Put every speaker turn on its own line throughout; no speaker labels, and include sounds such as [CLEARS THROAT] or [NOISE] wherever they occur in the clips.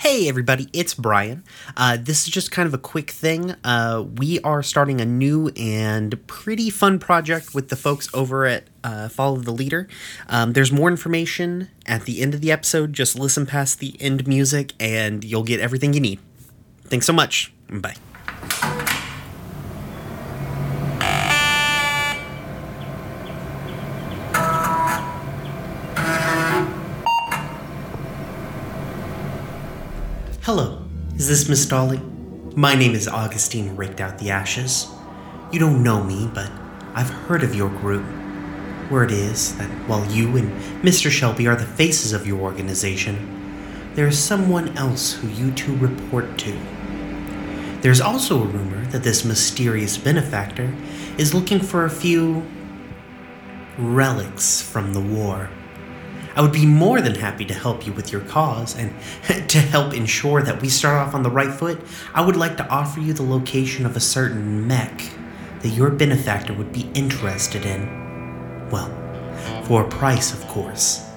Hey, everybody, it's Brian. Uh, this is just kind of a quick thing. Uh, we are starting a new and pretty fun project with the folks over at uh, Follow the Leader. Um, there's more information at the end of the episode. Just listen past the end music and you'll get everything you need. Thanks so much. Bye. Hello, is this Miss Dolly? My name is Augustine Rake-Out-The-Ashes. You don't know me, but I've heard of your group. Word is that while you and Mr. Shelby are the faces of your organization, there is someone else who you two report to. There's also a rumor that this mysterious benefactor is looking for a few relics from the war. I would be more than happy to help you with your cause, and [LAUGHS] to help ensure that we start off on the right foot, I would like to offer you the location of a certain mech that your benefactor would be interested in. Well, for a price, of course.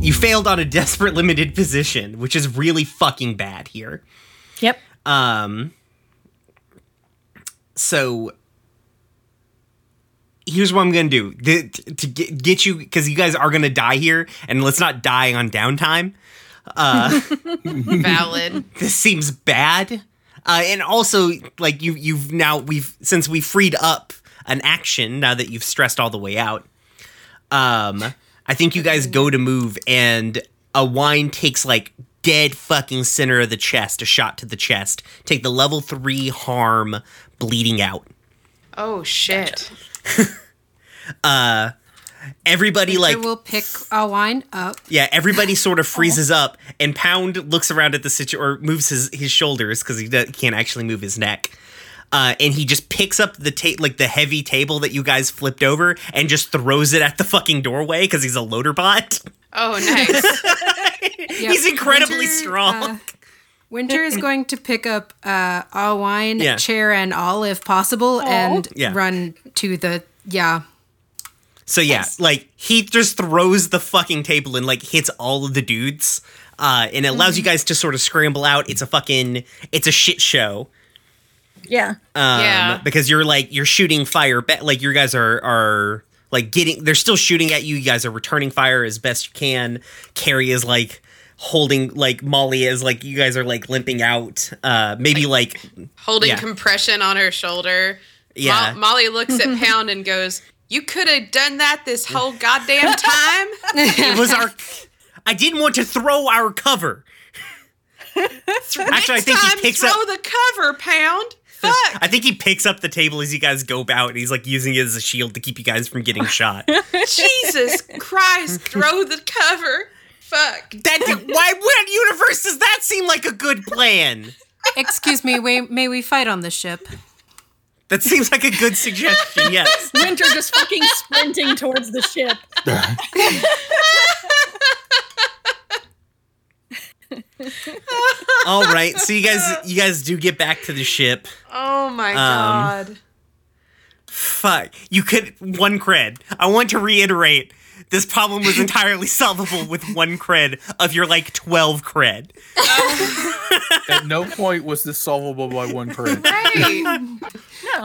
You failed on a [LAUGHS] desperate limited position, which is really fucking bad here.
Yep.
Um so here's what I'm gonna do to, to get, get you because you guys are gonna die here, and let's not die on downtime. Uh, [LAUGHS]
Valid.
this seems bad, uh, and also like you you've now we've since we freed up an action now that you've stressed all the way out. Um, I think you guys go to move, and a wine takes like dead fucking center of the chest, a shot to the chest. Take the level three harm, bleeding out.
Oh shit. [LAUGHS]
Uh, everybody like
we'll pick a wine up.
Yeah, everybody sort of [LAUGHS] freezes up, and Pound looks around at the situation or moves his his shoulders because he do- can't actually move his neck. Uh, and he just picks up the ta- like the heavy table that you guys flipped over and just throws it at the fucking doorway because he's a loader bot.
Oh nice. [LAUGHS]
Yep.
He's incredibly
Winter,
strong.
uh, Winter is going to pick up uh, a wine,
Yeah.
chair, and all if possible, and
Yeah.
run to the yeah.
So yeah, like he just throws the fucking table and like hits all of the dudes. Uh, and it allows you guys to sort of scramble out. It's a fucking, it's a shit show.
Yeah.
um,
Yeah.
because you're like you're shooting fire ba- like you guys are are like getting they're still shooting at you you guys are returning fire as best you can carrie is like holding like molly is like you guys are like limping out uh maybe like
Holding
Yeah.
compression on her shoulder.
Yeah.
Mo- Molly looks at [LAUGHS] Pound and goes, "You could have done that this whole goddamn [LAUGHS] time."
it was our i didn't want to throw our cover [LAUGHS] Actually, I
Next
think he
time,
picks
throw
up-
the cover, Pound. Fuck.
i think he picks up the table as you guys go out and he's like using it as a shield to keep you guys from getting shot [LAUGHS]
Jesus Christ, throw the cover. Fuck.
that why what universe does that seem like a good plan
Excuse me, may, may we fight on the ship?
that seems like a good suggestion yes
Winter just fucking sprinting towards the ship. [LAUGHS] [LAUGHS]
All right, so you guys you guys do get back to the ship.
Oh my
Um,
god.
Fuck, you could one cred. I want to reiterate this problem was entirely [LAUGHS] solvable with one cred of your like 12 cred. [LAUGHS]
At no point was this solvable by one credit.
Right.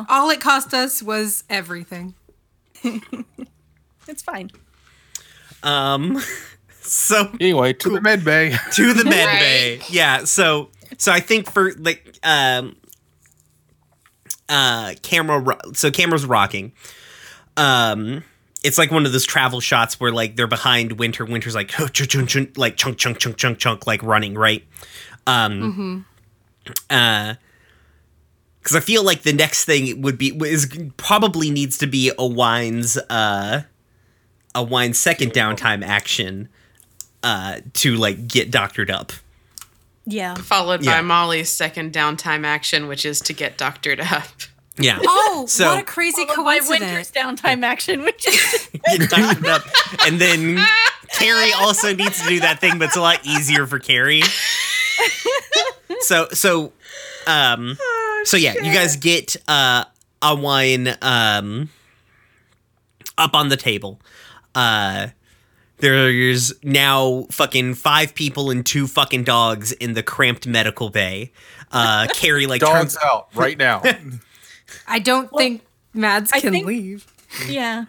All it cost us was everything.
It's fine.
Um so
Anyway, to the med bay. [LAUGHS]
to the med
Right.
bay. Yeah, so so I think for like um uh camera ro- so camera's rocking. Um it's like one of those travel shots where like they're behind Winter. Winter's like chunk, chunk, chunk, like chunk chunk chunk chunk chunk like running right. Um, uh, because I feel like the next thing would be is probably needs to be a wine's uh a wine's second downtime action uh to like get doctored up.
Yeah.
Followed
Yeah.
by Molly's second downtime action, which is to get doctored up.
Yeah. [LAUGHS]
Oh,
So-
what a crazy
My winter's
coincidence.
downtime action, which is [LAUGHS]
get doctored up. And then Carrie also needs to do that thing, but it's a lot easier for Carrie. [LAUGHS] So so um so yeah, you guys get uh a wine um up on the table. Uh there's now fucking five people and two fucking dogs in the cramped medical bay. Uh [LAUGHS] Carrie like turns
Dogs out right now. [LAUGHS]
I don't think Mads can
think-
leave.
yeah.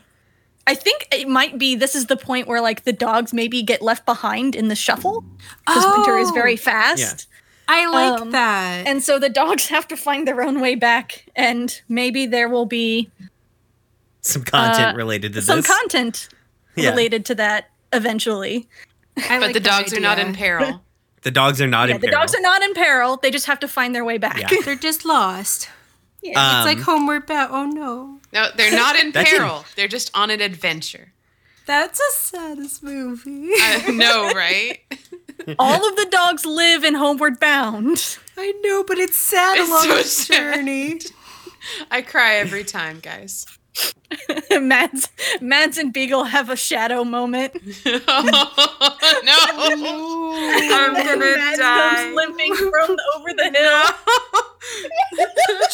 I think it might be this is the point where like the dogs maybe get left behind in the shuffle because winter is
Oh.
very fast.
I like
Um,
that.
And so the dogs [LAUGHS] have to find their own way back and maybe there will be
some content
uh,
related to
some
this.
content
Yeah.
related to that eventually.
I
But
like
the
that
dogs are not in peril. [LAUGHS]
the dogs are not
Yeah,
in
the
peril.
dogs are not in peril. They just have to find their way back.
Yeah. [LAUGHS]
They're just lost.
Yeah.
Um,
it's like homeward bound. Oh no.
No, they're not in [LAUGHS]
That's in-
peril. They're just on an adventure.
That's a saddest movie.
I know, right?
All of the dogs live in Homeward Bound.
I know, but it's sad
It's
along
so
the
sad.
journey.
I cry every time, guys. [LAUGHS]
Mads, Mads and Beagle have a shadow moment. [LAUGHS]
no, [LAUGHS] I'm gonna
Mads
die.
comes limping from over the hill.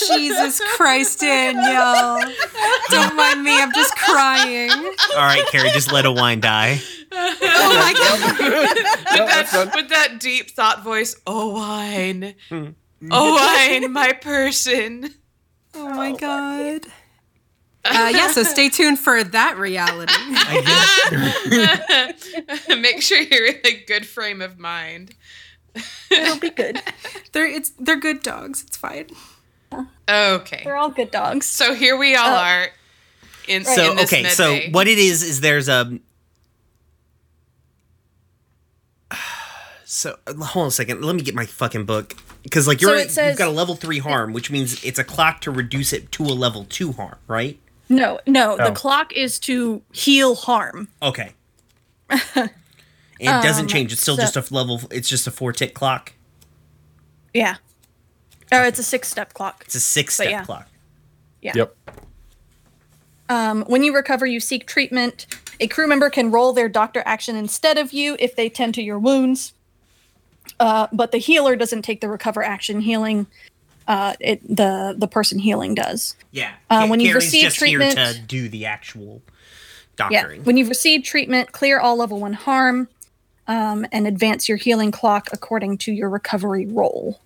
Jesus Christ, Danielle. Don't mind me, I'm just crying.
All right, Carrie, just let a wine die.
Oh my god.
No, that's
That, with that deep thought voice, oh wine, hmm. oh wine, my person.
Oh my god. Uh, yeah, so [LAUGHS] stay tuned for that reality. [LAUGHS]
Make sure you're in a good frame of mind.
It'll be good. [LAUGHS]
They're it's they're good dogs. It's fine.
Okay,
They're all good dogs.
so here we all
Oh.
are. In,
So
in this
okay,
med
so
bay.
what it is is there's a. So hold on a second. Let me get my fucking book because like you're
it says-
you've got a level three harm, which means it's a clock to reduce it to a level two harm, right?
No, no,
Oh.
the clock is to heal harm.
Okay. it doesn't
Um,
change. It's still
so-
just a level. It's just a four tick clock.
Yeah. Or it's a six step clock.
It's a six step
yeah.
clock.
Yeah.
Yep.
Um, when you recover, you seek treatment. A crew member can roll their doctor action instead of you if they tend to your wounds. Uh, but the healer doesn't take the recover action healing. Uh, it the the person healing does.
Yeah.
Uh, when you receive
Carrie's
received
here to
treatment-
do the actual
Yeah.
doctoring.
When you've received treatment, clear all level one harm, um, and advance your healing clock according to your recovery roll.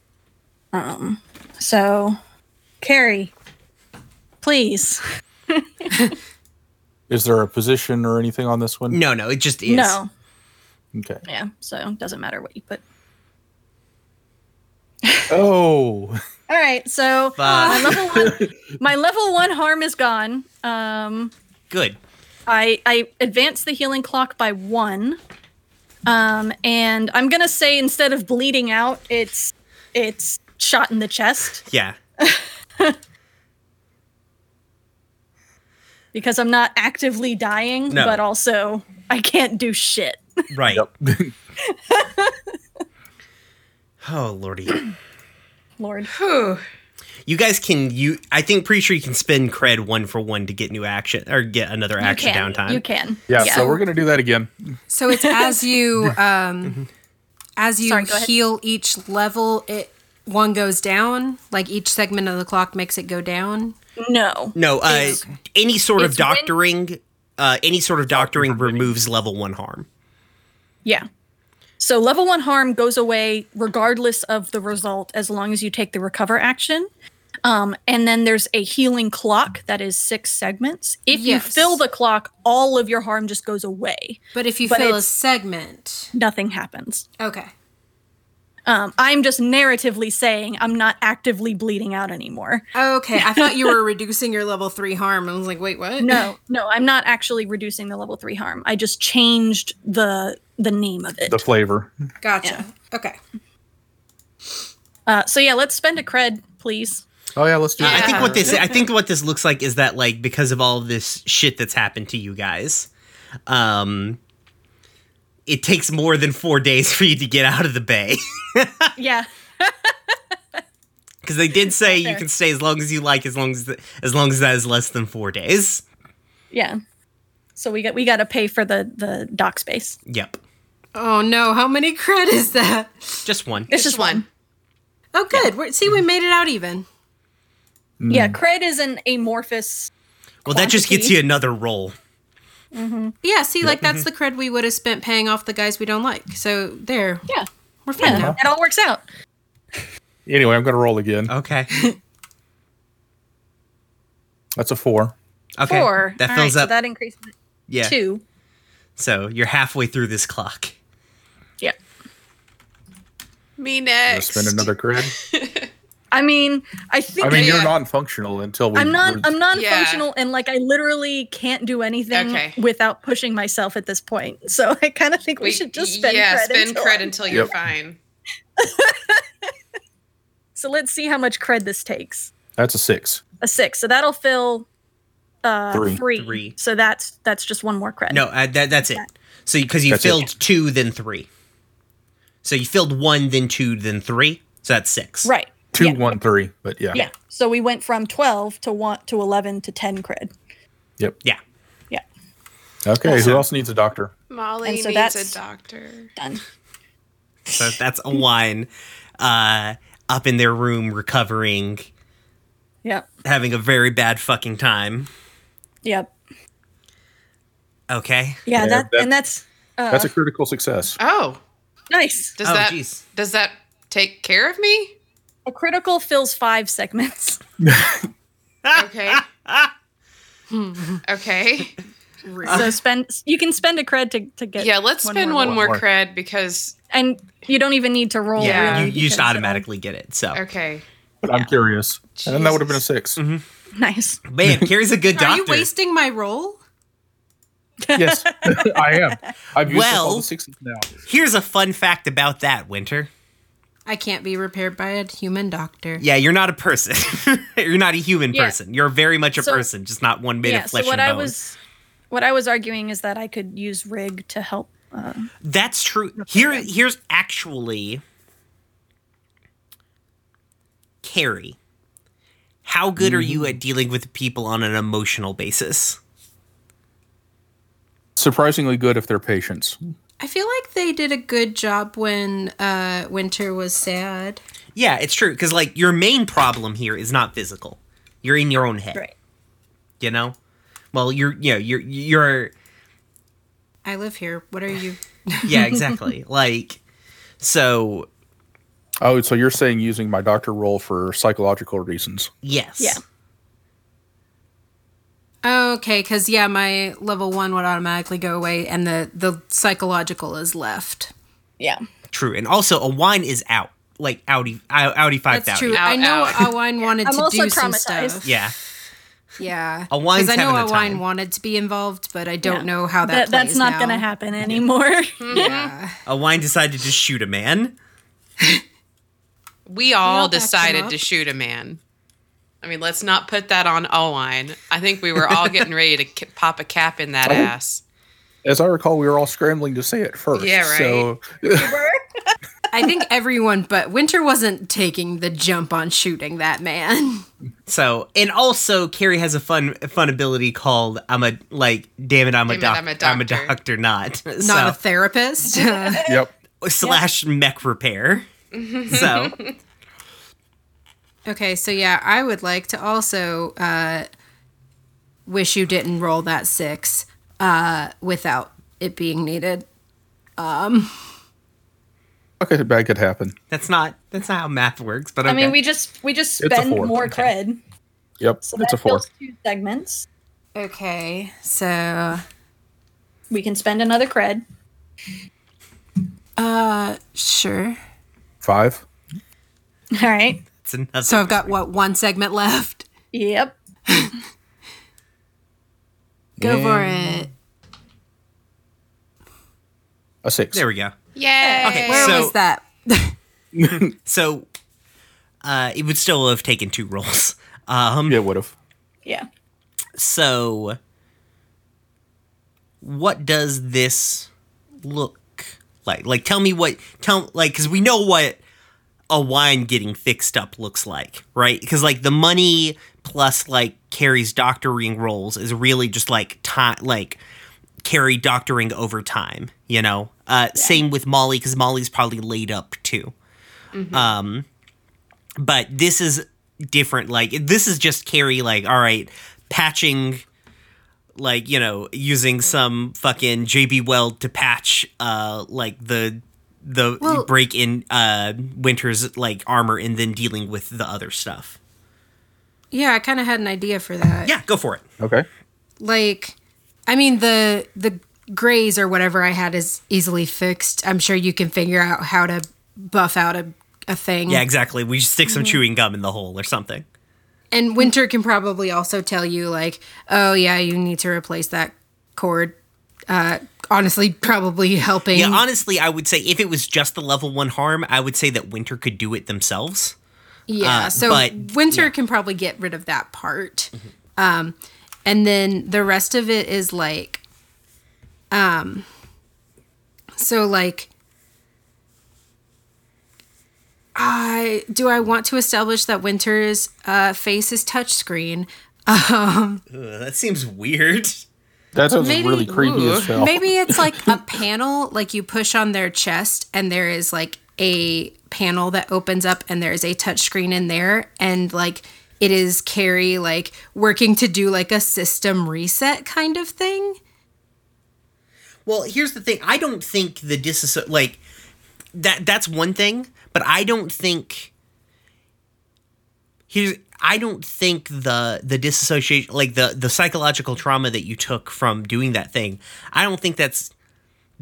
Um, so, Carrie, please. [LAUGHS]
Is there a position or anything on this one?
no, no, it just is.
No.
Okay.
Yeah. So it doesn't matter what you put.
Oh, [LAUGHS]
All right. So my level one, [LAUGHS] my level one harm is gone. Um,
Good.
I I advanced the healing clock by one. Um, and I'm gonna say instead of bleeding out, it's it's shot in the chest
Yeah. [LAUGHS]
because I'm not actively dying,
No.
but also I can't do shit.
Right.
yep. [LAUGHS]
Oh lordy. [CLEARS THROAT]
Lord.
Whew.
You guys can you I think pretty sure you can spend cred one for one to get new action or get another
You
action
can.
downtime.
You can.
yeah, So we're gonna do that again.
So it's as you [LAUGHS] um as you
Sorry,
heal each level, it one goes down. Like each segment of the clock makes it go down.
no.
No, uh
It's-
any sort of
it's when-
doctoring uh, any sort of doctoring removes level one harm.
Yeah. So level one harm goes away regardless of the result as long as you take the recover action. Um, and then there's a healing clock that is six segments. If you fill the clock, all of your harm just goes away.
But if you
But
fill a segment,
Nothing happens.
okay.
Um, I'm just narratively saying I'm not actively bleeding out anymore.
Okay, I thought you [LAUGHS] were reducing your level three harm. I was like, wait, what?
No, no, I'm not actually reducing the level three harm. I just changed the the name of it.
The flavor.
Gotcha. Okay.
Uh, so yeah, let's spend a cred, please.
Oh yeah, let's do
I
that.
think what this I think what this looks like is that like because of all of this shit that's happened to you guys, um it takes more than 4 days [LAUGHS] for you to get out of the bay. [LAUGHS]
Yeah.
Cuz they did say you can stay as long as you like as long as the, as long as that is less than 4 days.
Yeah. So we got we got to pay for the the dock space.
Yep.
Oh no, how many cred is that?
Just one.
It's
Just
just one.
one.
Oh, good. We're, see, we made it out even. Mm.
Yeah, cred is an amorphous.
Well, that just gets you another roll. Mm-hmm.
Yeah, see, like that's mm-hmm. the cred we would have spent paying off the guys we don't like. So there,
Yeah.
we're fine
Yeah,
now.
it all works out.
Anyway, I'm gonna roll again.
Okay. [LAUGHS]
That's a four.
Okay.
Four.
That
All
fills
right,
up.
So that increases
yeah.
two.
So you're halfway through this clock.
Yeah.
Me
Let's
next.
spend another cred. [LAUGHS]
I mean, I think
I mean, you're non-functional until we.
I'm not. I'm non-functional,
Yeah.
and like I literally can't do anything
Okay.
without pushing myself at this point. So [LAUGHS] I kind of think we, should just spend
yeah,
cred.
spend
until
cred until you're
Yep.
fine. [LAUGHS]
So let's see how much cred this takes.
That's a six.
A six. So that'll fill uh,
Three.
three.
Three.
So that's that's just one more cred.
No, uh, that, that's it. So because you
That's it.
filled two, then three. So you filled one, then two, then three. So that's six.
Right.
Two,
Yeah.
one, three. But yeah.
Yeah. So we went from twelve to one to eleven to ten cred.
Yep.
Yeah.
Yeah.
Okay.
So-
Who else needs a doctor?
Molly
And so
needs
that's-
a doctor.
Done.
So that's a wine uh, up in their room recovering,
Yep.
having a very bad fucking time.
Yep.
Okay.
Yeah.
Yeah,
that,
that-
and that's uh,
That's a critical success.
Oh,
nice.
does
Oh,
that
jeez.
does that take care of me?
A critical fills five segments. [LAUGHS]
Okay. okay.
so spend. You can spend a cred to, to get.
Yeah, let's spend one more,
more.
cred because
And you don't even need to roll.
Yeah.
really
You, you just automatically get it. So,
okay.
But I'm curious. And then that would have been a
Jesus.
6 mm-hmm.
Nice.
man, Carrie's a good doctor.
Are you wasting my roll?
Yes, [LAUGHS] I am. I've used up all the sixes now.
Here's a fun fact about that, Winter.
I can't be repaired by a human doctor.
Yeah, you're not a person. [LAUGHS] you're not a human
Yeah.
person. You're very much a
So-
person, just not one made
yeah.
of flesh
So what
and
I was, what I was arguing is that I could use rig to help. Uh,
That's true. Here, here's actually Carrie. How good are you at dealing with people on an emotional basis?
Surprisingly good if they're patients.
I feel like they did a good job when uh, Winter was sad.
Yeah, it's true because like your main problem here is not physical. You're in your own head.
right.
You know. Well, you're you know you're you're
I live here. What are you? [LAUGHS]
yeah exactly [LAUGHS] like so
Oh, so you're saying using my doctor role for psychological reasons?
yes
Yeah.
Oh, okay, because yeah, my level one would automatically go away, and the the psychological is left.
Yeah.
true and also a wine is out like Audi Audi five
That's
thousand
true. I know
out.
wine [LAUGHS] wanted
I'm
to
also
do some stuff.
yeah
Yeah,
A wine's
I know
a
Awine
time.
wanted to be involved, but I don't
Yeah.
know how that.
That, that's
plays
not going to happen anymore. [LAUGHS]
Yeah.
a wine decided to shoot a man
We all
all
decided to shoot a man. I mean, let's not put that on Owine. I think we were all getting ready to [LAUGHS] ki- pop a cap in that
Oh.
ass.
As I recall, we were all scrambling to say it first.
Yeah, right.
So [LAUGHS]
I think everyone, but Winter wasn't taking the jump on shooting that man.
So, and also Carrie has a fun fun ability called I'm a like damn it I'm, a,
Damn it, I'm a
I'm a
doctor.
doctor not [LAUGHS]
Not
so,
a therapist.
Yep.
slash mech repair. so
okay, so yeah, I would like to also uh, wish you didn't roll that six. uh, without it being needed.
Okay, that could happen.
That's not that's not how math works. But
I mean, we just we just spend more
Okay.
cred.
Yep,
So
it's
that
a four.
fills two segments.
Okay, so
We can spend another cred.
uh, sure.
Five.
All right.
It's another.
So I've got what one segment left.
Yep. [LAUGHS]
Go for it.
A six.
there we go.
Yay!
Okay,
Where
so-
was that? [LAUGHS] [LAUGHS]
So, uh, it would still have taken two rolls. Um,
Yeah, would have.
Yeah.
So, what does this look like? Like, tell me what, tell, like, because we know what a wine getting fixed up looks like, right? Because, like, the money plus, like, Carrie's doctoring rolls is really just like time, like, Carrie doctoring over time, you know? Uh, Same with Molly, because Molly's probably laid up too. Um, but this is different. Like, this is just Carrie, like, all right, patching like you know using some fucking JB Weld to patch uh like the the
Well-
break in uh Winter's like armor and then dealing with the other stuff.
yeah, I kind of had an idea for that.
Yeah, go for it.
Okay.
like i mean the the graze or whatever i had is easily fixed i'm sure you can figure out how to buff out a, a thing
Yeah, exactly. We just stick some chewing gum in the hole or something.
and winter can probably also tell you like oh yeah you need to replace that cord uh honestly probably helping
Yeah, honestly, I would say if it was just the level one harm, I would say that Winter could do it themselves.
Yeah,
Uh,
so
but-
winter
yeah.
can probably get rid of that part. Um and then the rest of it is like um so like I do I want to establish that winter's uh face is touchscreen. [LAUGHS]
Ugh, that seems weird.
That sounds
Maybe-
really creepy as hell.
Maybe it's like a [LAUGHS] panel, like you push on their chest, and there is like a panel that opens up, and there is a touchscreen in there, and like it is Carrie like working to do like a system reset kind of thing.
Well, here's the thing. I don't think the disasso like that that's one thing, but I don't think here's I don't think the the disassociation like the the psychological trauma that you took from doing that thing, I don't think that's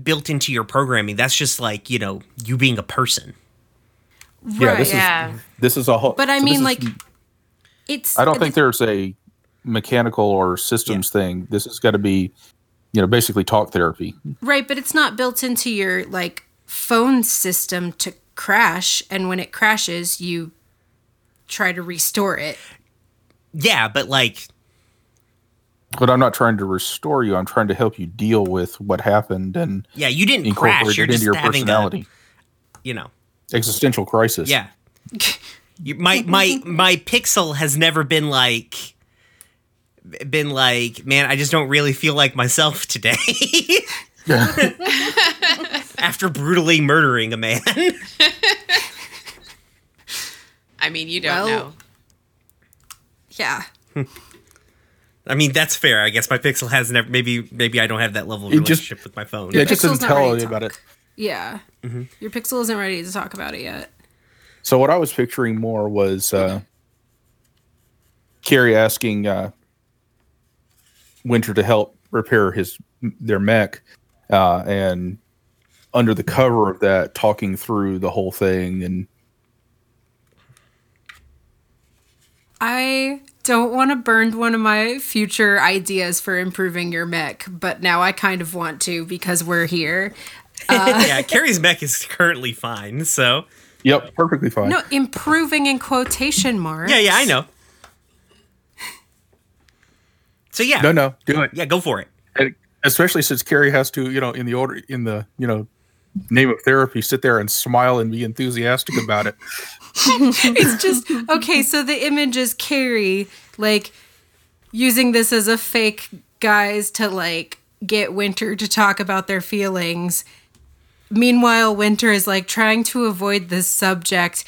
built into your programming. That's just like, you know, you being a person.
yeah, this
Yeah.
is this is a whole.
But I
so this
mean,
is-
like, it's.
I don't think there's a mechanical or systems thing. This has got to be, you know, basically talk therapy.
Right, but it's not built into your like phone system to crash, and when it crashes, you try to restore it.
Yeah, but like
But I'm not trying to restore you. I'm trying to help you deal with what happened and
yeah, you didn't
incorporate
crash. You're
it into
just
your
having
personality.
a, you know.
Existential crisis.
Yeah. You, my my my pixel has never been like been like, man, I just don't really feel like myself today. [LAUGHS] After brutally murdering a man. [LAUGHS]
I mean, you don't
Well-
know.
Yeah. [LAUGHS]
I mean, that's fair. I guess my pixel has never maybe maybe I don't have that level of
It just-
relationship with my phone.
Yeah, it just doesn't tell
to
you about it.
Yeah. Your pixel isn't ready to talk about it yet.
So what I was picturing more was uh, Carrie asking uh, Winter to help repair his their mech, uh, and under the cover of that, talking through the whole thing. And
I don't want to burn one of my future ideas for improving your mech, but now I kind of want to because we're here. [LAUGHS]
Uh, yeah, Carrie's mech is currently fine, so
yep, perfectly fine.
No, improving in quotation marks.
yeah, yeah, I know. So yeah,
no, no, do it.
yeah, go for it.
And especially since Carrie has to, you know, in the order, in the, you know, name of therapy, sit there and smile and be enthusiastic about it. [LAUGHS]
it's just okay so the image is carrie like using this as a fake guise to like get winter to talk about their feelings meanwhile winter is like trying to avoid this subject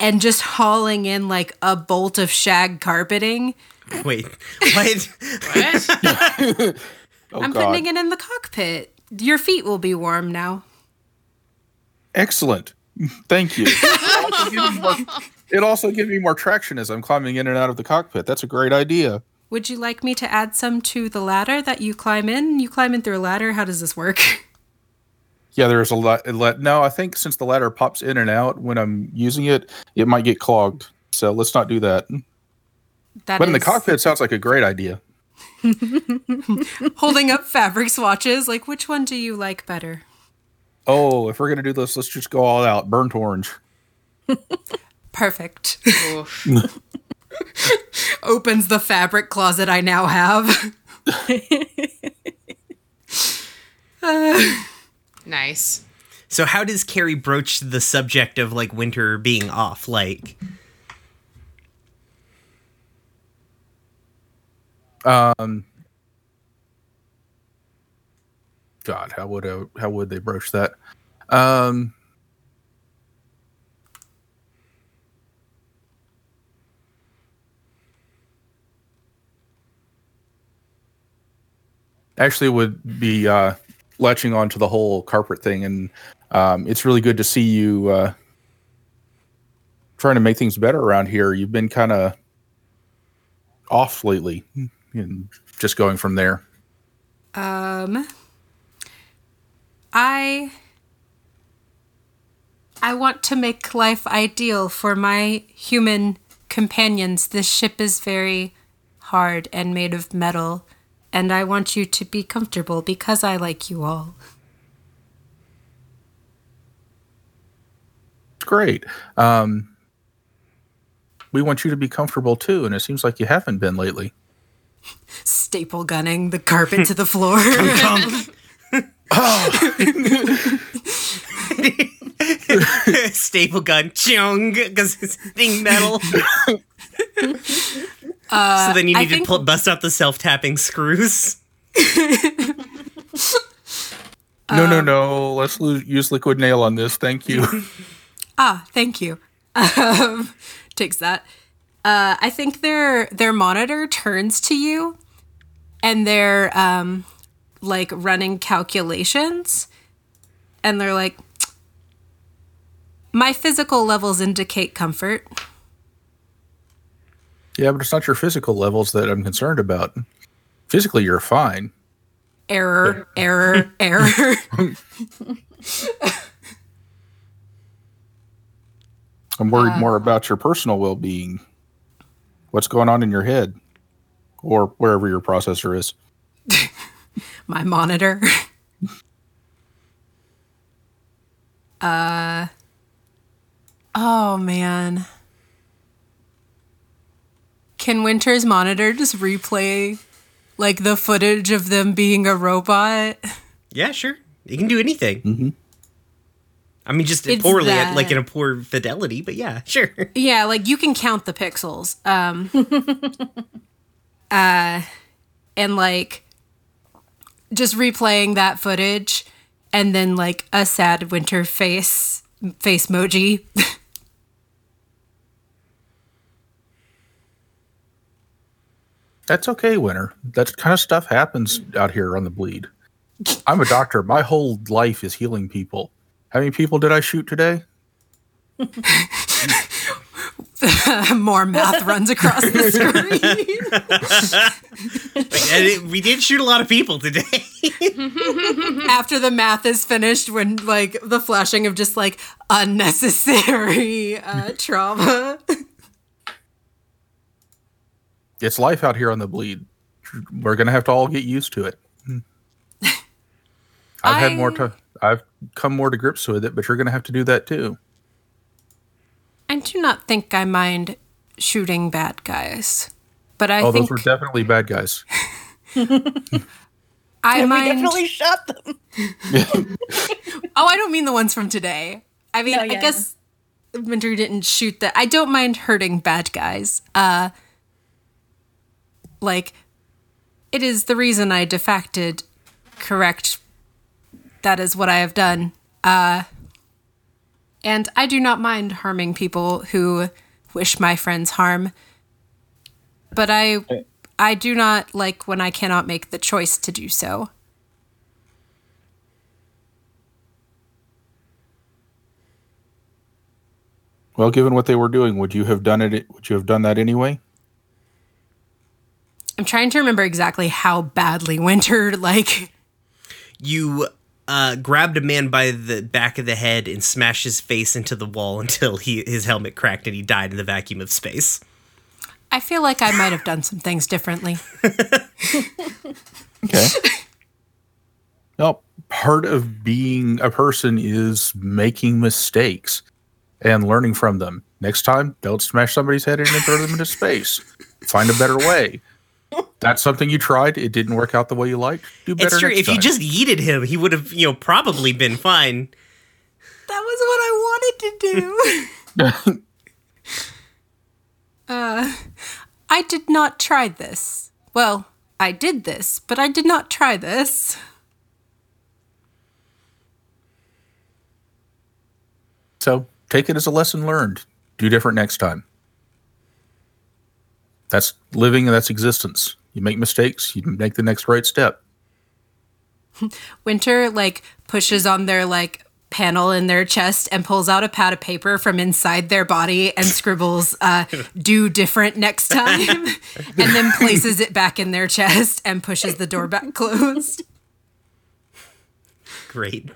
and just hauling in like a bolt of shag carpeting
Wait, what?
What?
Oh, [LAUGHS]
I'm
God.
putting it in the cockpit. Your feet will be warm now.
Excellent. Thank you. It also, gives [LAUGHS] me more, it also gives me more traction as I'm climbing in and out of the cockpit. That's a great idea.
Would you like me to add some to the ladder that you climb in? You climb in through a ladder. How does this work?
Yeah, there's a lot. Let no, I think since the ladder pops in and out when I'm using it, it might get clogged. So let's not do that.
That
But in the cockpit sounds like a great idea. [LAUGHS] [LAUGHS]
holding up fabric swatches. Like, which one do you like better?
Oh, if we're gonna do this, let's just go all out. Burnt orange. [LAUGHS]
Perfect. [LAUGHS] Opens the fabric closet I now have. [LAUGHS]
nice.
So how does Carrie broach the subject of like winter being off? Like, um,
God, how would I, how would they broach that? Um, actually, would be uh, latching onto the whole carpet thing, and um, it's really good to see you uh, trying to make things better around here. You've been kind of off lately, and just going from there.
Um, I I want to make life ideal for my human companions. This ship is very hard and made of metal, and I want you to be comfortable because I like you all.
great. Um, we want you to be comfortable too, and it seems like you haven't been lately.
Staple gunning the carpet to the floor. [LAUGHS] [LAUGHS]
staple gun, chung, because it's hitting metal. [LAUGHS] so then you
I
need to
think-
pull, bust out the self-tapping screws.
no, no, no. Let's lo- use liquid nail on this. Thank you. [LAUGHS]
Ah, thank you. Um, takes that. Uh, I think their their monitor turns to you, and they're um, like running calculations, and they're like, "My physical levels indicate comfort.
yeah, but it's not your physical levels that I'm concerned about. Physically, you're fine.
Error, [LAUGHS] error, error."
I'm worried uh. more about your personal well-being. What's going on in your head, or wherever your processor is. [LAUGHS]
My monitor. [LAUGHS] uh. Oh man. Can Winter's monitor just replay like the footage of them being a robot?
Yeah, sure. You can do anything.
Mhm.
I mean, just
It's
poorly, at, like in a poor fidelity, but yeah, [LAUGHS] sure.
Yeah, like you can count the pixels. Um [LAUGHS] uh and like just replaying that footage and then like a sad winter face face emoji. [LAUGHS]
That's okay, Winter. That kind of stuff happens out here on the bleed. I'm a doctor. My whole life is healing people. How many people did I shoot today? [LAUGHS] [LAUGHS]
More math runs across the [LAUGHS] screen.
And we did shoot a lot of people today. [LAUGHS]
After the math is finished, when like the flashing of just like unnecessary uh, trauma.
It's life out here on the bleed. We're gonna have to all get used to it. I've had more
I-
to. I've come more to grips with it, but you're gonna have to do that too.
I do not think I mind shooting bad guys, but I
oh,
think
those were definitely bad guys. [LAUGHS]
I
And we
mind.
definitely shot them. [LAUGHS]
Oh, I don't mean the ones from today. I mean,
No,
I guess Winter didn't shoot that. I don't mind hurting bad guys. Uh, like, it is the reason I defected. Correct. That is what I have done. Uh, and I do not mind harming people who wish my friends harm. But I, I do not like when I cannot make the choice to do so.
Well, given what they were doing, would you have done it? Would you have done that anyway?
I'm trying to remember exactly how badly [LAUGHS] Winter like
You uh, grabbed a man by the back of the head and smashed his face into the wall [LAUGHS] until he his helmet cracked and he died in the vacuum of space.
I feel like I might have done some things differently. [LAUGHS]
Okay. well, part of being a person is making mistakes and learning from them. Next time, don't smash somebody's head in and throw them into space. Find a better way. [LAUGHS] That's something you tried. It didn't work out the way you liked. Do better
It's true.
next
If you just yeeted him, he would have, you know, probably been fine.
That was what I wanted to do. [LAUGHS] uh, I did not try this. Well, I did this, but I did not try this.
So take it as a lesson learned. Do different next time. That's living and that's existence. You make mistakes, you make the next right step. [LAUGHS]
Winter like pushes on their like panel in their chest and pulls out a pad of paper from inside their body and scribbles uh, [LAUGHS] do different next time [LAUGHS] and then places it back in their chest and pushes the door back closed.
Great.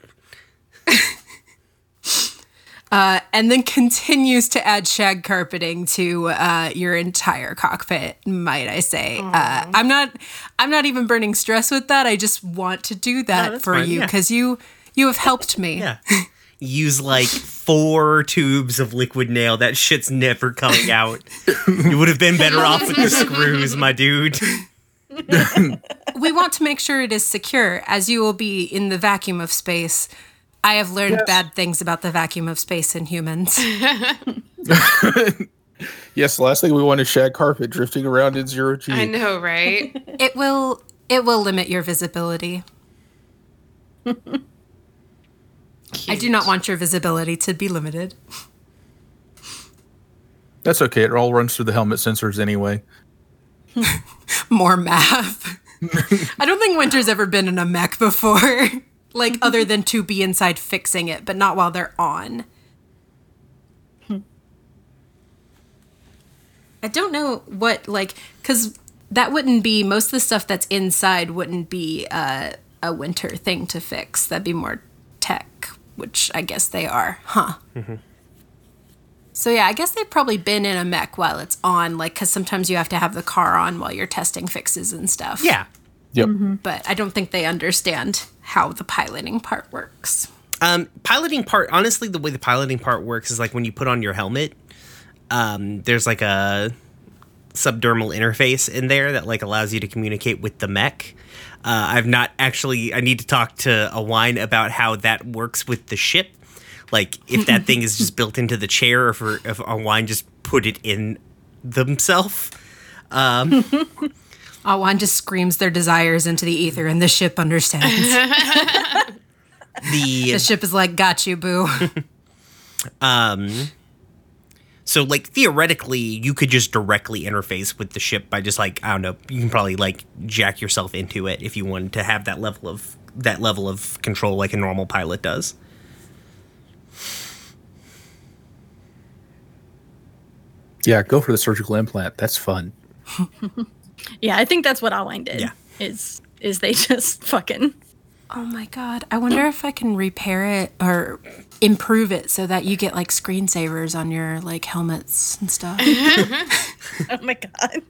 And then continues to add shag carpeting to uh, your entire cockpit might i say uh, i'm not i'm not even burning stress with that i just want to do that
that's
for
fine,
you
yeah.
because you you have helped me
Yeah. [LAUGHS] Use like four tubes of liquid nail. That shit's never coming out. You would have been better off with the screws, my dude. [LAUGHS]
we want to make sure it is secure as you will be in the vacuum of space i have learned bad things about the vacuum of space in humans [LAUGHS]
Yes, the last thing we want is shag carpet drifting around in zero G.
I know, right? [LAUGHS]
it will it will limit your visibility i do not want your visibility to be limited
That's okay. It all runs through the helmet sensors anyway. [LAUGHS]
more math. I don't think Winter's ever been in a mech before. Like [LAUGHS] other than to be inside fixing it, but not while they're on. I don't know what like cuz that wouldn't be most of the stuff that's inside wouldn't be uh, a winter thing to fix. That'd be more tech, which I guess they are, huh? So yeah, I guess they've probably been in a mech while it's on, like because sometimes you have to have the car on while you're testing fixes and stuff.
Yeah.
Yep.
but I don't think they understand how the piloting part works.
Um, piloting part, honestly, the way the piloting part works is like when you put on your helmet, um, there's like a subdermal interface in there that like allows you to communicate with the mech. Uh, I've not actually. I need to talk to a wine about how that works with the ship. Like if that [LAUGHS] thing is just built into the chair, or if, if a wine just put it in themselves. [LAUGHS]
Awan just screams their desires into the ether, and the ship understands. [LAUGHS]
The
the ship is like, "Got you, boo." [LAUGHS] um.
So like theoretically, you could just directly interface with the ship by just like I don't know. You can probably like jack yourself into it if you wanted to have that level of that level of control like a normal pilot does.
Yeah, go for the surgical implant. That's fun. [LAUGHS]
Yeah, I think that's what Alwine did.
Yeah.
Is is they [LAUGHS] just fucking
oh my god! I wonder if I can repair it or improve it so that you get like screensavers on your like helmets and stuff. [LAUGHS]
Oh my god.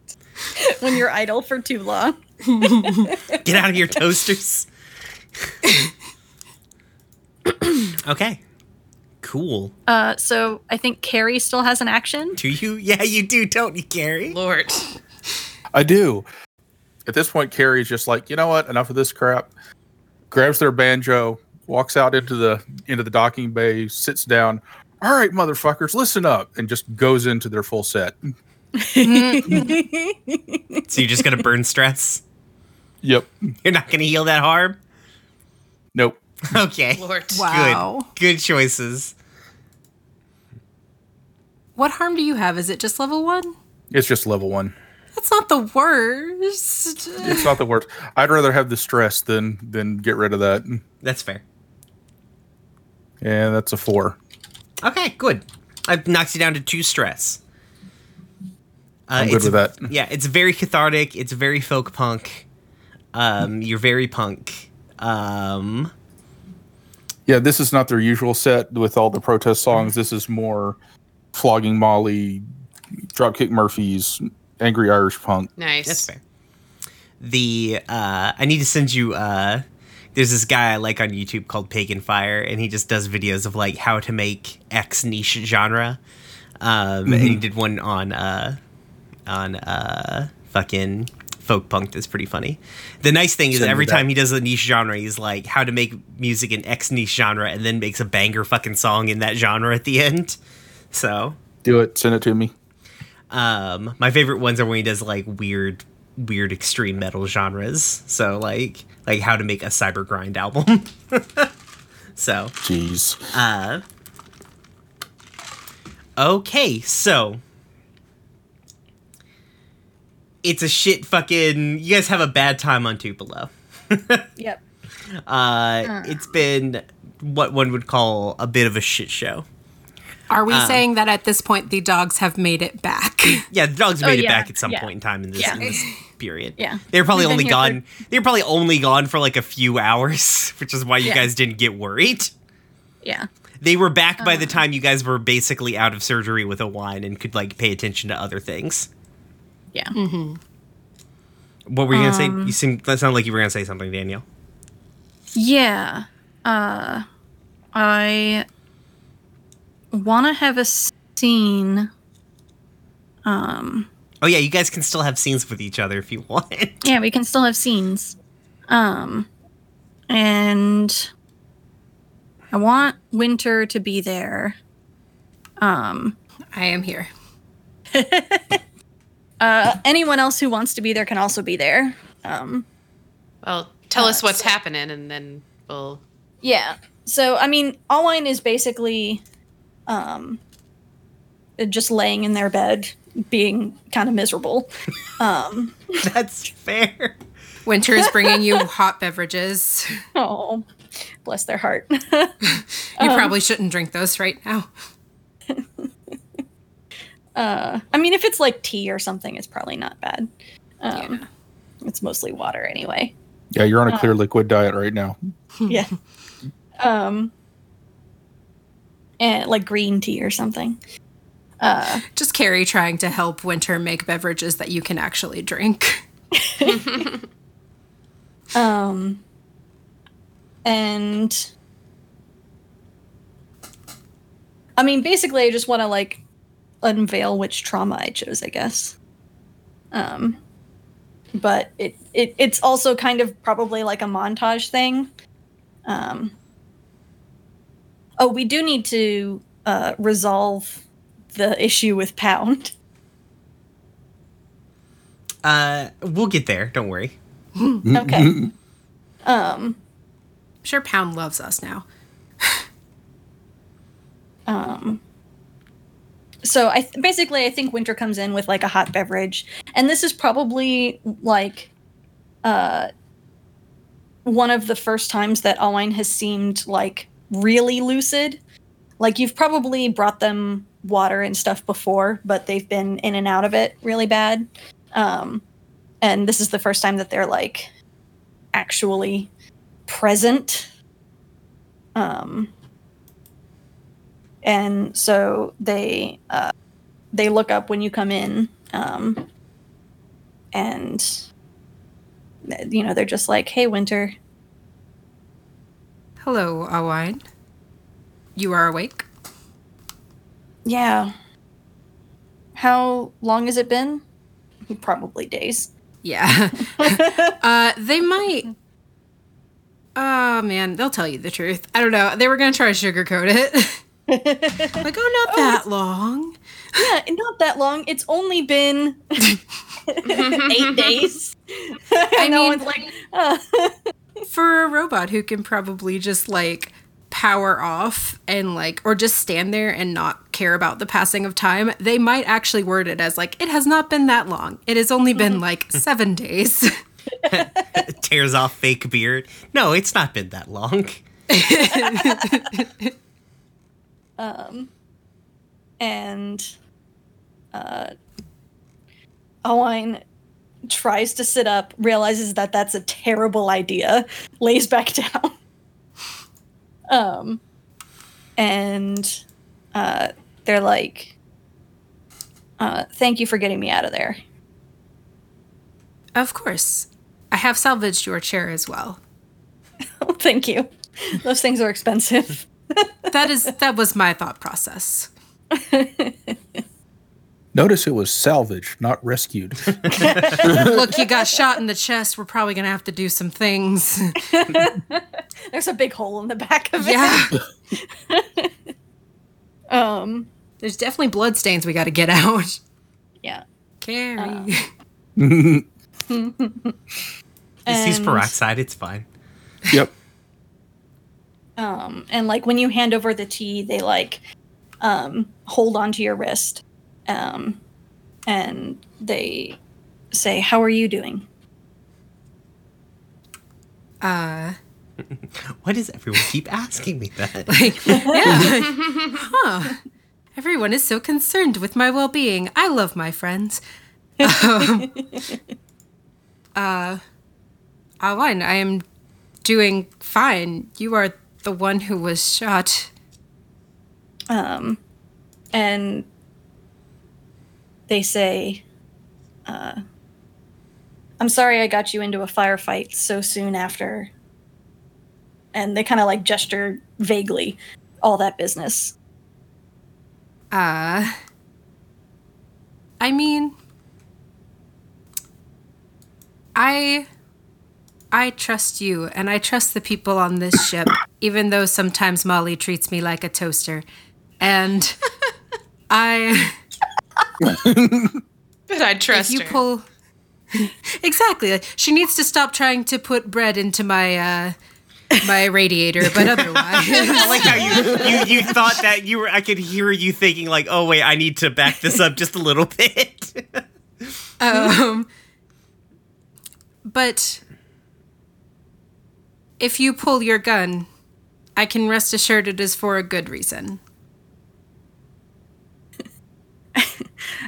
when you're idle for too long. [LAUGHS]
Get out of your toasters. [COUGHS] okay. Cool.
Uh so I think Carrie still has an action.
Do you? Yeah, you do, don't you, Carrie?
Lord.
I do. At this point, Carrie's just like, you know what? Enough of this crap. Grabs their banjo, walks out into the into the docking bay, sits down. All right, motherfuckers, listen up, and just goes into their full set. [LAUGHS]
So you're just gonna burn stress?
Yep.
You're not gonna heal that harm?
Nope. [LAUGHS]
Okay.
Lord.
Wow.
Good. Good choices.
What harm do you have? Is it just level one?
It's just level one.
That's not the worst.
It's not the worst. I'd rather have the stress than than get rid of that.
That's fair.
And that's a four.
Okay, good. I've knocked you down to two stress. Uh,
I'm good
it's-
with that.
Yeah, it's very cathartic. It's very folk punk. Um, you're very punk. Um,
Yeah, this is not their usual set with all the protest songs. This is more flogging Molly, Dropkick Murphys, angry Irish punk.
Nice.
That's fair. The uh, I need to send you. Uh, there's this guy I like on YouTube called Pagan Fire, and he just does videos of like how to make X niche genre. Um, And he did one on uh, on uh, fucking folk punk that's pretty funny. The nice thing is
Send me
every
that.
time he does a niche genre, he's like how to make music in X niche genre, and then makes a banger fucking song in that genre at the end. So
Do it. Send it to me.
Um, my favorite ones are when he does like weird, weird extreme metal genres. So like, like how to make a cyber grind album. [LAUGHS] so,
Jeez.
uh, okay, so it's a shit fucking. You guys have a bad time on Tupelo.
Yep. [LAUGHS]
Uh, it's been what one would call a bit of a shit show.
Are we saying that at this point the dogs have made it back? [LAUGHS]
Yeah, the dogs made it
yeah,
back at some
yeah.
point in time in this,
Yeah.
in this [LAUGHS] period.
Yeah.
They were probably only
been here
gone they were probably only gone for like a few hours, [LAUGHS] which is why you
Yeah.
guys didn't get worried.
Yeah.
They were back by the
Uh.
time you guys were basically out of surgery with a wine and could like pay attention to other things.
Yeah.
What were you gonna
Um.
say? You seem that sounded like you were gonna say something, Danielle.
Yeah. Uh I want to have a scene um
Oh yeah, you guys can still have scenes with each other if you [LAUGHS] want.
yeah, we can still have scenes. Um and I want Winter to be there. Um
I am here. [LAUGHS]
uh anyone else who wants to be there can also be there. Um
Well, tell us
Uh,
what's
so-
happening, and then we'll.
Yeah. So I mean, Alwine is basically um just laying in their bed being kind of miserable. [LAUGHS] Um
That's fair.
Winter is bringing you [LAUGHS] hot beverages.
oh, bless their heart. [LAUGHS]
You probably shouldn't drink those right now.
uh I mean if it's like tea or something it's probably not bad. Um
Yeah.
it's mostly water anyway.
Yeah, you're on a clear liquid diet right now.
yeah. Um and like green tea or something. Uh
Just Carrie trying to help Winter make beverages that you can actually drink. [LAUGHS]
Um, and I mean, basically, I just want to like unveil which trauma I chose, I guess. Um, but it, it it's also kind of probably like a montage thing. Um, oh, we do need to uh, resolve the issue with Pound.
Uh we'll get there, don't worry. [LAUGHS]
Okay. um.
I'm sure Pound loves us now. [LAUGHS]
Um, so I th- basically I think Winter comes in with like a hot beverage, and this is probably like uh one of the first times that Alwine has seemed like really lucid. Like you've probably brought them water and stuff before, but they've been in and out of it really bad. Um, and this is the first time that they're like actually present. Um, and so they uh, they look up when you come in um, and you know they're just like hey winter
Hello, Awine. You are awake?
yeah how long has it been probably days
Yeah. [LAUGHS] uh, they might. Oh man, they'll tell you the truth. I don't know. They were gonna try to sugarcoat it. [LAUGHS] like, oh, not that long.
yeah not that long it's only been [LAUGHS] eight days i know.
mean-
like
For a robot who can probably just like power off and like, or just stand there and not care about the passing of time, they might actually word it as like, it has not been that long. It has only been like seven days. [LAUGHS]
Tears off fake beard. No, it's not been that long. [LAUGHS]
Um and uh, Owen tries to sit up, realizes that that's a terrible idea, lays back [LAUGHS] down. um, and uh, they're like, uh, "Thank you for getting me out of there."
of course. I have salvaged your chair as well. [LAUGHS]
Oh, thank you. Those things are expensive.
That is that was my thought process. [LAUGHS]
Notice it was salvaged, not rescued. [LAUGHS] [LAUGHS]
Look, you got shot in the chest. We're probably gonna have to do some things. [LAUGHS]
There's a big hole in the back of it.
Yeah.
Um.
There's definitely blood stains we gotta get out.
Yeah.
Carrie.
Just use
And-
peroxide. It's fine.
yep.
um and like when you hand over the tea they like um hold onto your wrist um and they say how are you doing
uh [LAUGHS]
Why does everyone keep asking me that? [LAUGHS]
yeah. [LAUGHS] huh. Everyone is so concerned with my well being. I love my friends. Um, uh, Awan, I am doing fine. You are the one who was shot.
um and they say uh i'm sorry i got you into a firefight so soon after and they kind of like gesture vaguely all that business
Uh, I mean, I. I trust you, and I trust the people on this ship, [COUGHS] even though sometimes Molly treats me like a toaster. And [LAUGHS] I. [LAUGHS]
But I trust
if you
her.
pull [LAUGHS] exactly like, she needs to stop trying to put bread into my uh my radiator but otherwise [LAUGHS]
I like how you, you you thought that you were. I could hear you thinking like, oh wait, I need to back this up just a little bit.
um but if you pull your gun i can rest assured it is for a good reason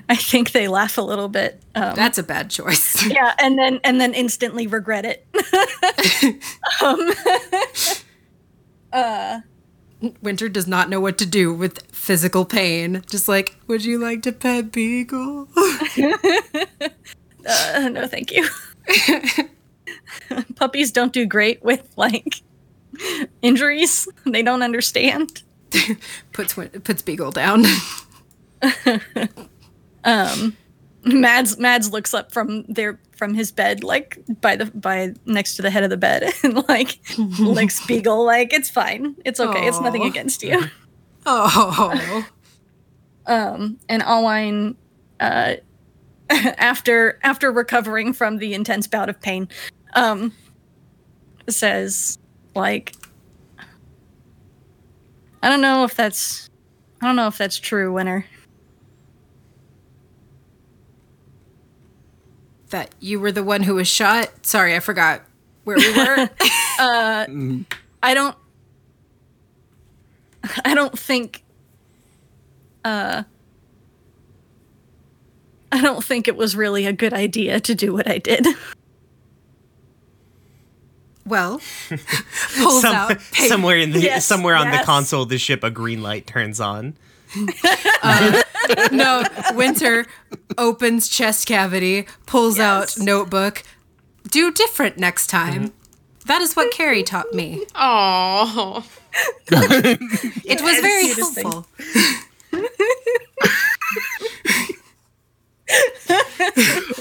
i think they laugh a little bit um,
that's a bad choice. [LAUGHS]
Yeah and then and then instantly regret it. [LAUGHS] Um,
winter does not know what to do with physical pain just like would you like to pet beagle? [LAUGHS]
Uh, no thank you. Puppies don't do great with like injuries. They don't understand.
Puts puts beagle down
um mads mads looks up from their from his bed like by the by next to the head of the bed [LAUGHS] and like licks [LAUGHS] beagle like it's fine. It's okay. It's nothing against you. [LAUGHS]
Oh.
Um and Alwine uh after after recovering from the intense bout of pain um says like I don't know if that's I don't know if that's true Winter
that you were the one who was shot sorry i forgot where we were [LAUGHS]
uh I don't [LAUGHS] I don't think uh I don't think it was really a good idea to do what I did.
well [LAUGHS] pulls
Some-
out paper.
somewhere in the
Yes,
somewhere on the console the ship, a green light turns on. [LAUGHS]
Uh, no winter opens chest cavity pulls
Yes.
out notebook. Do different next time. That is what Carrie taught me.
Oh, [LAUGHS]
it was very helpful. [LAUGHS]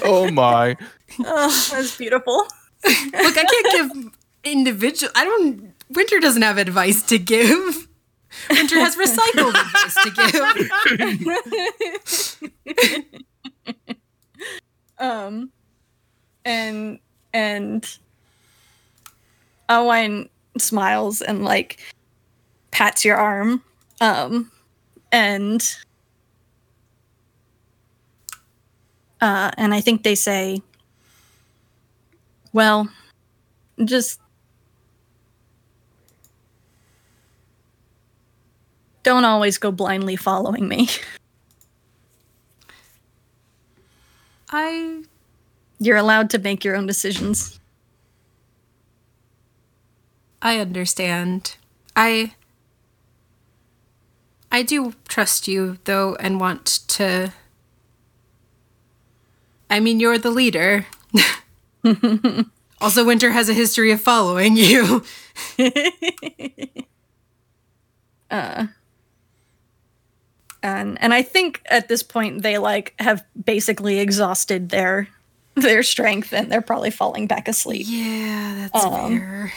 Oh my.
Oh, that's beautiful.
look i can't give individual i don't winter doesn't have advice to give winter has recycled advice to give [LAUGHS]
Um, and and Owen smiles and like pats your arm. Um, and uh, and I think they say, well, just don't always go blindly following me.
I
You're allowed to make your own decisions.
I understand. I I do trust you though and want to I mean you're the leader. [LAUGHS] also Winter has a history of following you. [LAUGHS] [LAUGHS]
Uh, and and I think at this point they like have basically exhausted their their strength and they're probably falling back asleep.
Yeah, that's
Um,
fair.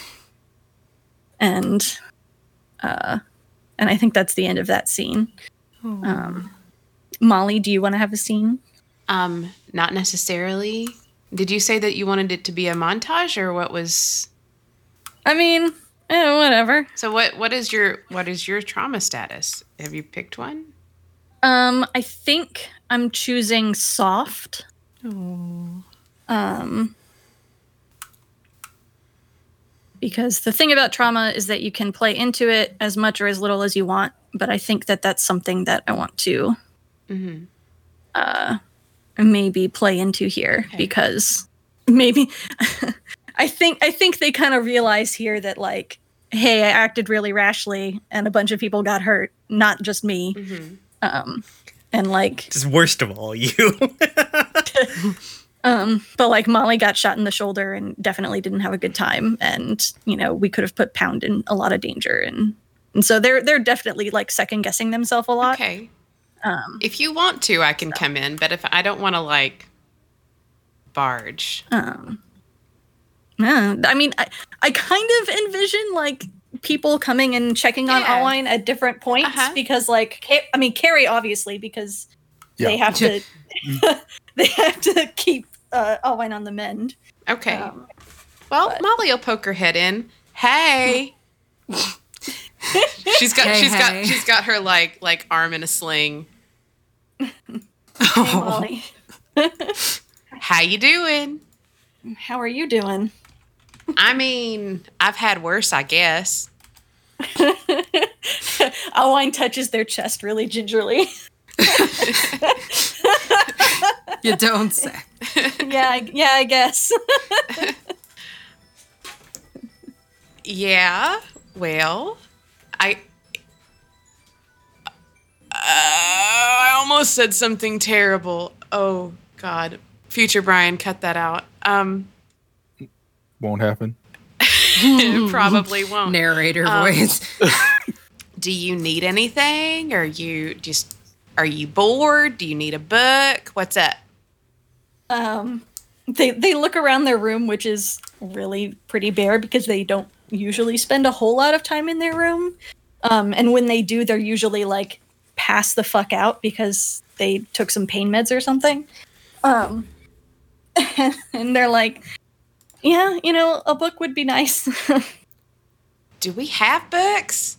And uh and I think that's the end of that scene. Um Molly, do you want to have a scene?
Um, not necessarily. Did you say that you wanted it to be a montage or what was
I mean, eh, whatever.
So what what is your what is your trauma status? Have you picked one?
Um I think I'm choosing soft. Um because the thing about trauma is that you can play into it as much or as little as you want, but I think that that's something that I want to
Mhm.
uh maybe play into here
Okay.
because maybe [LAUGHS] I think I think they kind of realize here that like hey, I acted really rashly and a bunch of people got hurt, not just me.
Mhm.
Um and like
Just worst of all, [LAUGHS] you. [LAUGHS]
um but like Molly got shot in the shoulder and definitely didn't have a good time and you know, we could have put Pound in a lot of danger and and so they're they're definitely like second guessing themselves a lot.
Okay.
Um
If you want to, I can come in, but if I don't want to like barge.
Um, yeah, I mean, I, I kind of envision like people coming and checking on
Yeah.
Alwine at different points
Uh-huh.
because, like, I mean, Carrie obviously because they have to [LAUGHS] [LAUGHS] they have to keep uh, Alwine on the mend.
Okay.
Um,
well,
but-
Molly will poke her head in. Hey. she's got
Hey,
she's
hey.
got she's got her like like arm in a sling.
hey,
Oh.
Molly, [LAUGHS]
How you doing?
how are you doing?
I mean, I've had worse, I guess. [LAUGHS]
Alwine touches their chest really gingerly.
You don't say. [LAUGHS]
yeah, I, yeah, I guess.
Yeah. Well, I. Uh, I almost said something terrible. Oh God, future Brian, cut that out. Um,
Won't happen.
It [LAUGHS] probably [LAUGHS] won't.
Narrator
Um,
voice. [LAUGHS]
Do you need anything? Are you just? Are you bored? Do you need a book? What's up?
um they they look around their room which is really pretty bare because they don't usually spend a whole lot of time in their room um and when they do they're usually like pass the fuck out because they took some pain meds or something um and they're like yeah you know a book would be nice [LAUGHS]
Do we have books?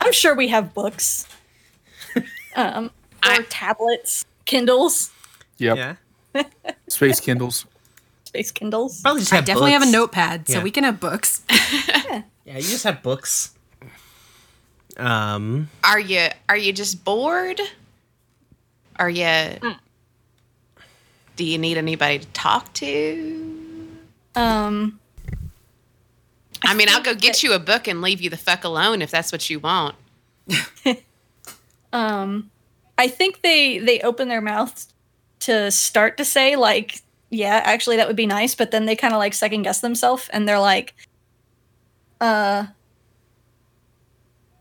i'm sure we have books [LAUGHS] um or
I-
tablets kindles
Yep.
Yeah. [LAUGHS]
Space Kindles.
space kindles
Probably just
I
have
definitely have a notepad, so
Yeah.
we can have books.
Yeah, you just have books. Um,
Are you? Are you just bored? Are you? Do you need anybody to talk to?
Um
I mean, I'll go get
that-
you a book and leave you the fuck alone if that's what you want. [LAUGHS]
um i think they they open their mouths to start to say like yeah actually that would be nice but then they kind of like second guess themselves and they're like uh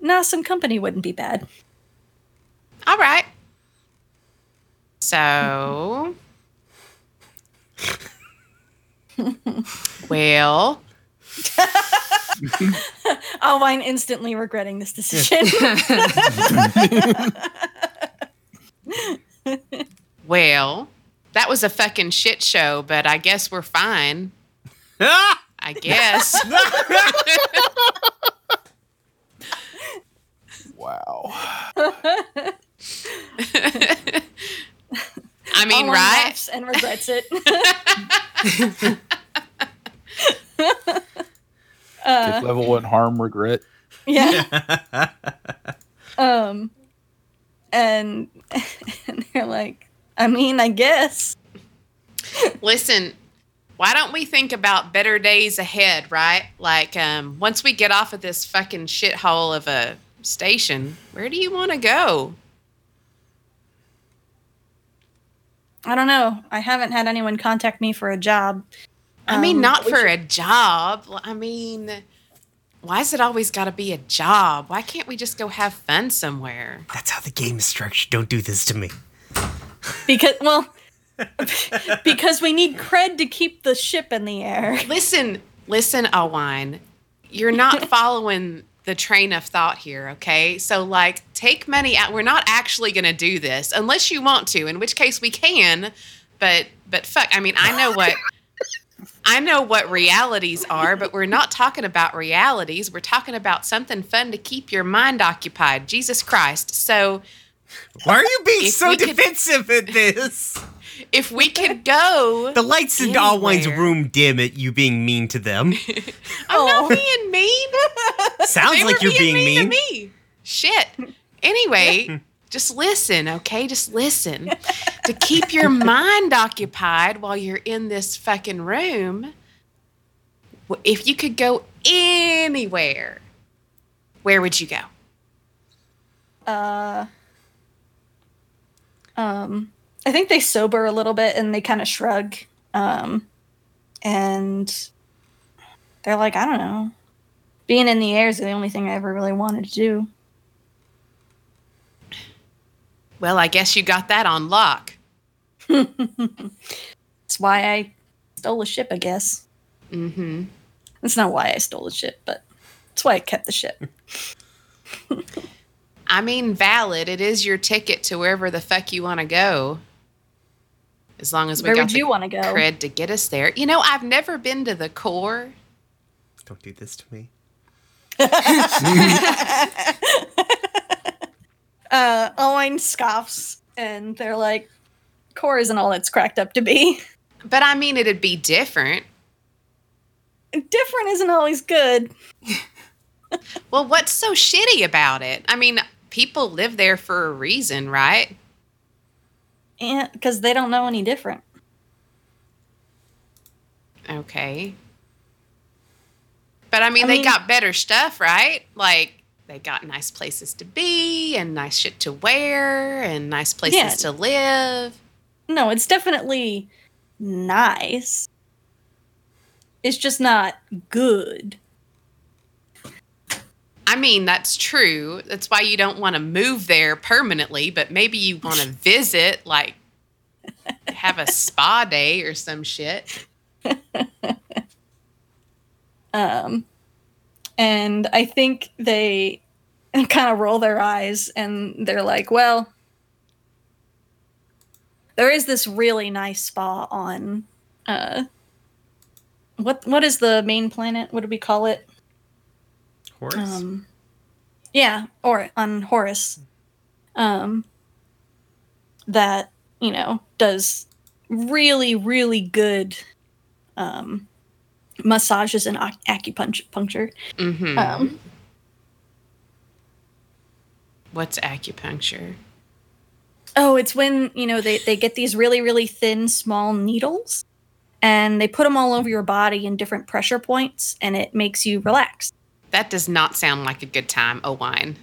nah some company wouldn't be bad
All right. So, well, [LAUGHS]
Alwine instantly regretting this decision [LAUGHS]
well, that was a fucking shit show, but I guess we're fine. [LAUGHS] I guess.
Wow.
I mean,
Alwine
right?
laughs and regrets it. [LAUGHS]
Take level one harm regret.
yeah. [LAUGHS] um, and, and they're like, I mean, I guess.
Listen, why don't we think about better days ahead, right? Like, um, once we get off of this fucking shithole of a station, where do you want to go?
I don't know. I haven't had anyone contact me for a job.
I mean,
Um,
not
we
for a job. I mean, why is it always got to be a job? Why can't we just go have fun somewhere?
That's how the game is structured. Don't do this to me.
Because, [LAUGHS] well, because we need cred to keep the ship in the air.
Listen, listen, Alwine. You're not [LAUGHS] following the train of thought here, okay? So, like, take money out. We're not actually going to do this unless you want to, in which case we can. But, but fuck, I mean, I know what. I know what realities are, but we're not talking about realities. We're talking about something fun to keep your mind occupied. Jesus Christ. So,
Why are you being so
we could-
defensive at this?
If we could go, [LAUGHS]
The lights in Alwine's room dim at you being mean to them. [LAUGHS]
I'm not being mean. [LAUGHS]
Sounds
They
like you're being mean.
to me. Shit. Anyway, just listen, okay? Just listen. to keep your mind occupied while you're in this fucking room, if you could go anywhere, where would you go?
Uh, um, I think they sober a little bit and they kind of shrug. Um, and they're like, I don't know. Being in the air is the only thing I ever really wanted to do.
Well, I guess you got that on lock. [LAUGHS]
That's why I stole a ship, I guess.
Mm-hmm.
That's not why I stole the ship, but that's why I kept the ship. [LAUGHS]
I mean, valid. It is your ticket to wherever the fuck you want to go. As long as we
Where
got
would you want to go?
cred to get us there. You know, I've never been to the core.
Don't do this to me. [LAUGHS]
Uh, Owen scoffs, and they're like, "Core isn't all it's cracked up to be.
But I mean, it'd be different.
Different isn't always good."
Well, what's so shitty about it? I mean, people live there for a reason, right?
And because they don't know any different.
Okay. But I mean,
I
they
mean-
got better stuff, right? Like, they got nice places to be and nice shit to wear and nice places
Yeah.
to live.
No, it's definitely nice. It's just not good.
I mean, that's true. That's why you don't want to move there permanently, but maybe you want to [LAUGHS] visit, like, have a spa day or some shit. [LAUGHS]
Um, and I think they [LAUGHS] kind of roll their eyes and they're like, well, there is this really nice spa on uh what what is the main planet? What do we call it?
Horse?
Um yeah, or on Horus. Um that, you know, does really really good um massages and ac- acupuncture puncture.
hmm
Um,
What's acupuncture?
oh, it's when you know they they get these really really thin small needles, and they put them all over your body in different pressure points, and it makes you relax.
That does not sound like a good time, oh wine.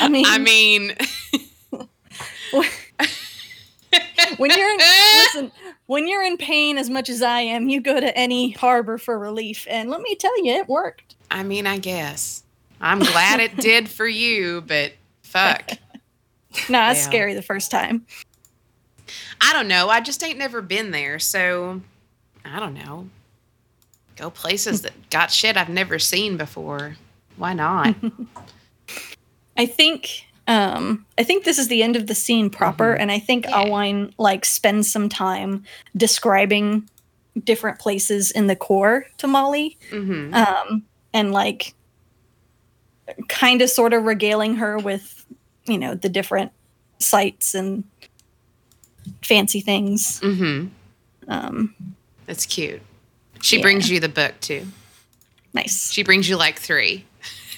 I mean,
I mean, [LAUGHS]
when you're in, listen, when you're in pain as much as I am, you go to any harbor for relief, and let me tell you, it worked.
I mean, I guess. I'm glad it [LAUGHS] did for you, but fuck.
Nah, it's
Yeah.
scary the first time.
I don't know. I just ain't never been there, so I don't know. Go places that [LAUGHS] got shit I've never seen before. Why not? [LAUGHS]
I think um I think this is the end of the scene proper, and I think
Yeah.
Alwine like spends some time describing different places in the core to Molly, um, and like kind of sort of regaling her with you know the different sights and fancy things.
Mm-hmm.
Um,
That's cute. She
Yeah.
brings you the book too.
nice.
She brings you like three.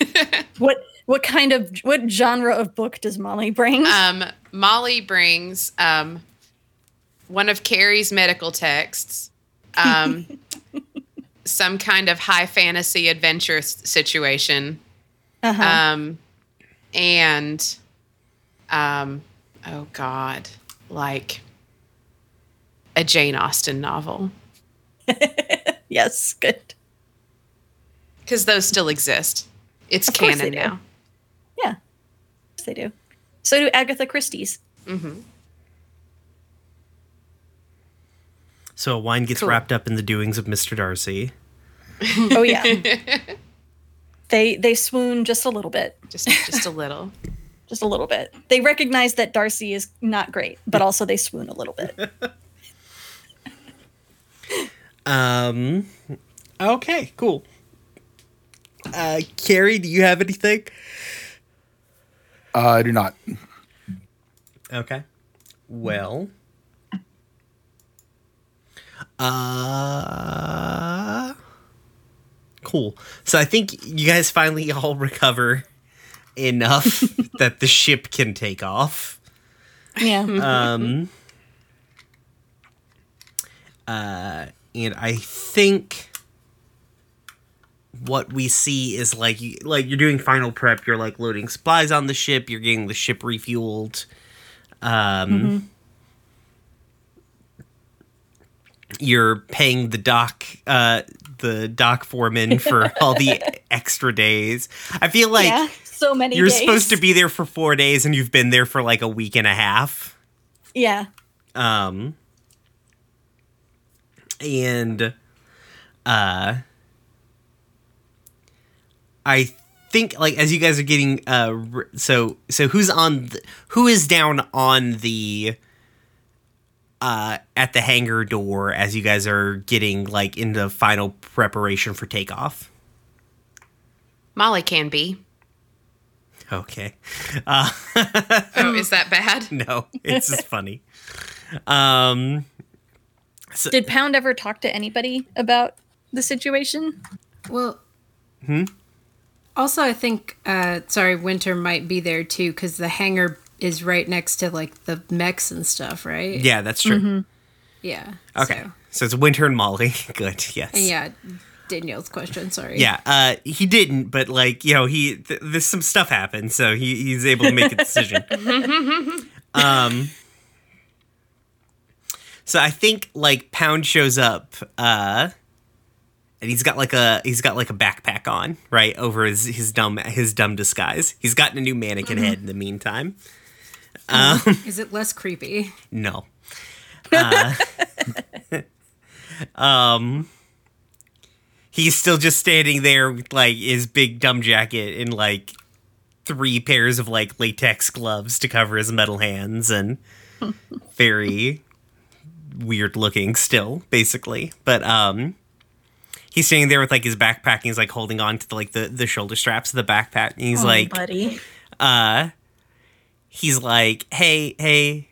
[LAUGHS]
What what kind of what genre of book does Molly bring?
Um, Molly brings um, one of Carrie's medical texts, um, [LAUGHS] some kind of high fantasy adventure s- situation,
Uh-huh.
um, and um, oh god, like a Jane Austen novel [LAUGHS]
yes, good.
because those still exist. It's
Of
canon
they do.
now.
Yeah, yes, they do. So do Agatha Christie's. Mm-hmm.
So wine gets
Cool.
wrapped up in the doings of Mr. Darcy.
Oh yeah. [LAUGHS] they they swoon just a little bit,
Just just a little. [LAUGHS]
just a little bit. They recognize that Darcy is not great, but also they swoon a little bit. [LAUGHS]
Um. Okay. Cool. Uh, Carrie, do you have anything?
Uh, I do not.
Okay. Well. Uh. Cool. So I think you guys finally [LAUGHS] all recover enough [LAUGHS] that the ship can take off.
Yeah.
Um. Uh, and I think what we see is like you, like you're doing final prep. You're like loading supplies on the ship. You're getting the ship refueled. Um. You're paying the dock, uh, the dock foreman for all the [LAUGHS] extra days. I feel like
yeah. So many.
you're
days.
supposed to be there for four days, and you've been there for like a week and a half.
Yeah.
Um, and uh, I think like as you guys are getting uh, r- so so who's on the, who is down on the uh at the hangar door as you guys are getting like into final preparation for takeoff.
Molly can be.
Okay. Uh, [LAUGHS]
Oh, is that bad? [LAUGHS]
no, it's just funny. Um,
Did Pound ever talk to anybody about the situation?
Well, hmm? also, I think, uh, sorry, Winter might be there too because the hangar is right next to like the mechs and stuff, right?
yeah, that's true.
Yeah.
Okay.
so-
So. it's Winter and Molly. [LAUGHS] Good. Yes.
and yeah, Danielle's question. Sorry.
Yeah. Uh, he didn't, but like you know, he th- there's some stuff happened, so he he's able to make a decision. [LAUGHS] um. So I think like Pound shows up, uh, and he's got like a he's got like a backpack on right over his his dumb his dumb disguise. He's gotten a new mannequin head in the meantime.
Um, Is it less creepy?
No. Uh, [LAUGHS] um, he's still just standing there with like his big dumb jacket and like three pairs of like latex gloves to cover his metal hands and [LAUGHS] very weird looking still, basically. But um he's standing there with like his backpack and he's like holding on to the, like the, the shoulder straps of the backpack and he's like
buddy.
uh he's like hey hey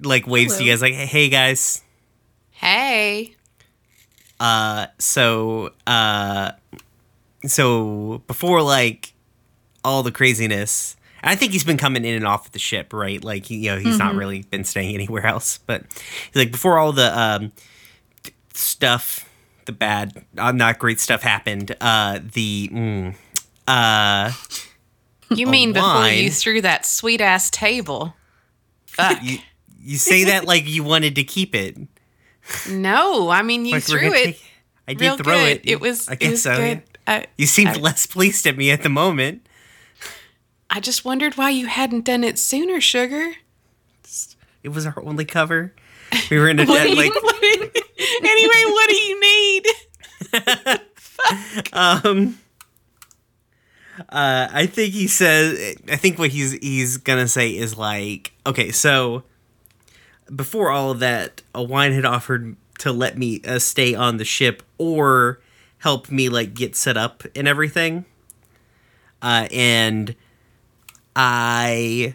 like waves to you guys like hey guys
Hey.
Uh so uh so before like all the craziness i think he's been coming in and off of the ship right like you know he's not really been staying anywhere else but he's like before all the um th- stuff the bad uh, not great stuff happened uh the mm, uh
You mean before you threw that sweet ass table? Fuck.
you, you say that like you wanted to keep it
no, I mean you
Like,
threw it
take- i did throw
good.
it
It was.
i guess
was
so
good. I,
you seemed
I-
less pleased at me at the moment
I just wondered why you hadn't done it sooner, sugar.
it was our only cover we were in a [LAUGHS] jet like [LAUGHS]
anyway, what do you need? [LAUGHS]
um uh i think he says i think what he's he's gonna say is like okay so before all of that a wine had offered to let me uh, stay on the ship or help me like get set up and everything. Uh, and I,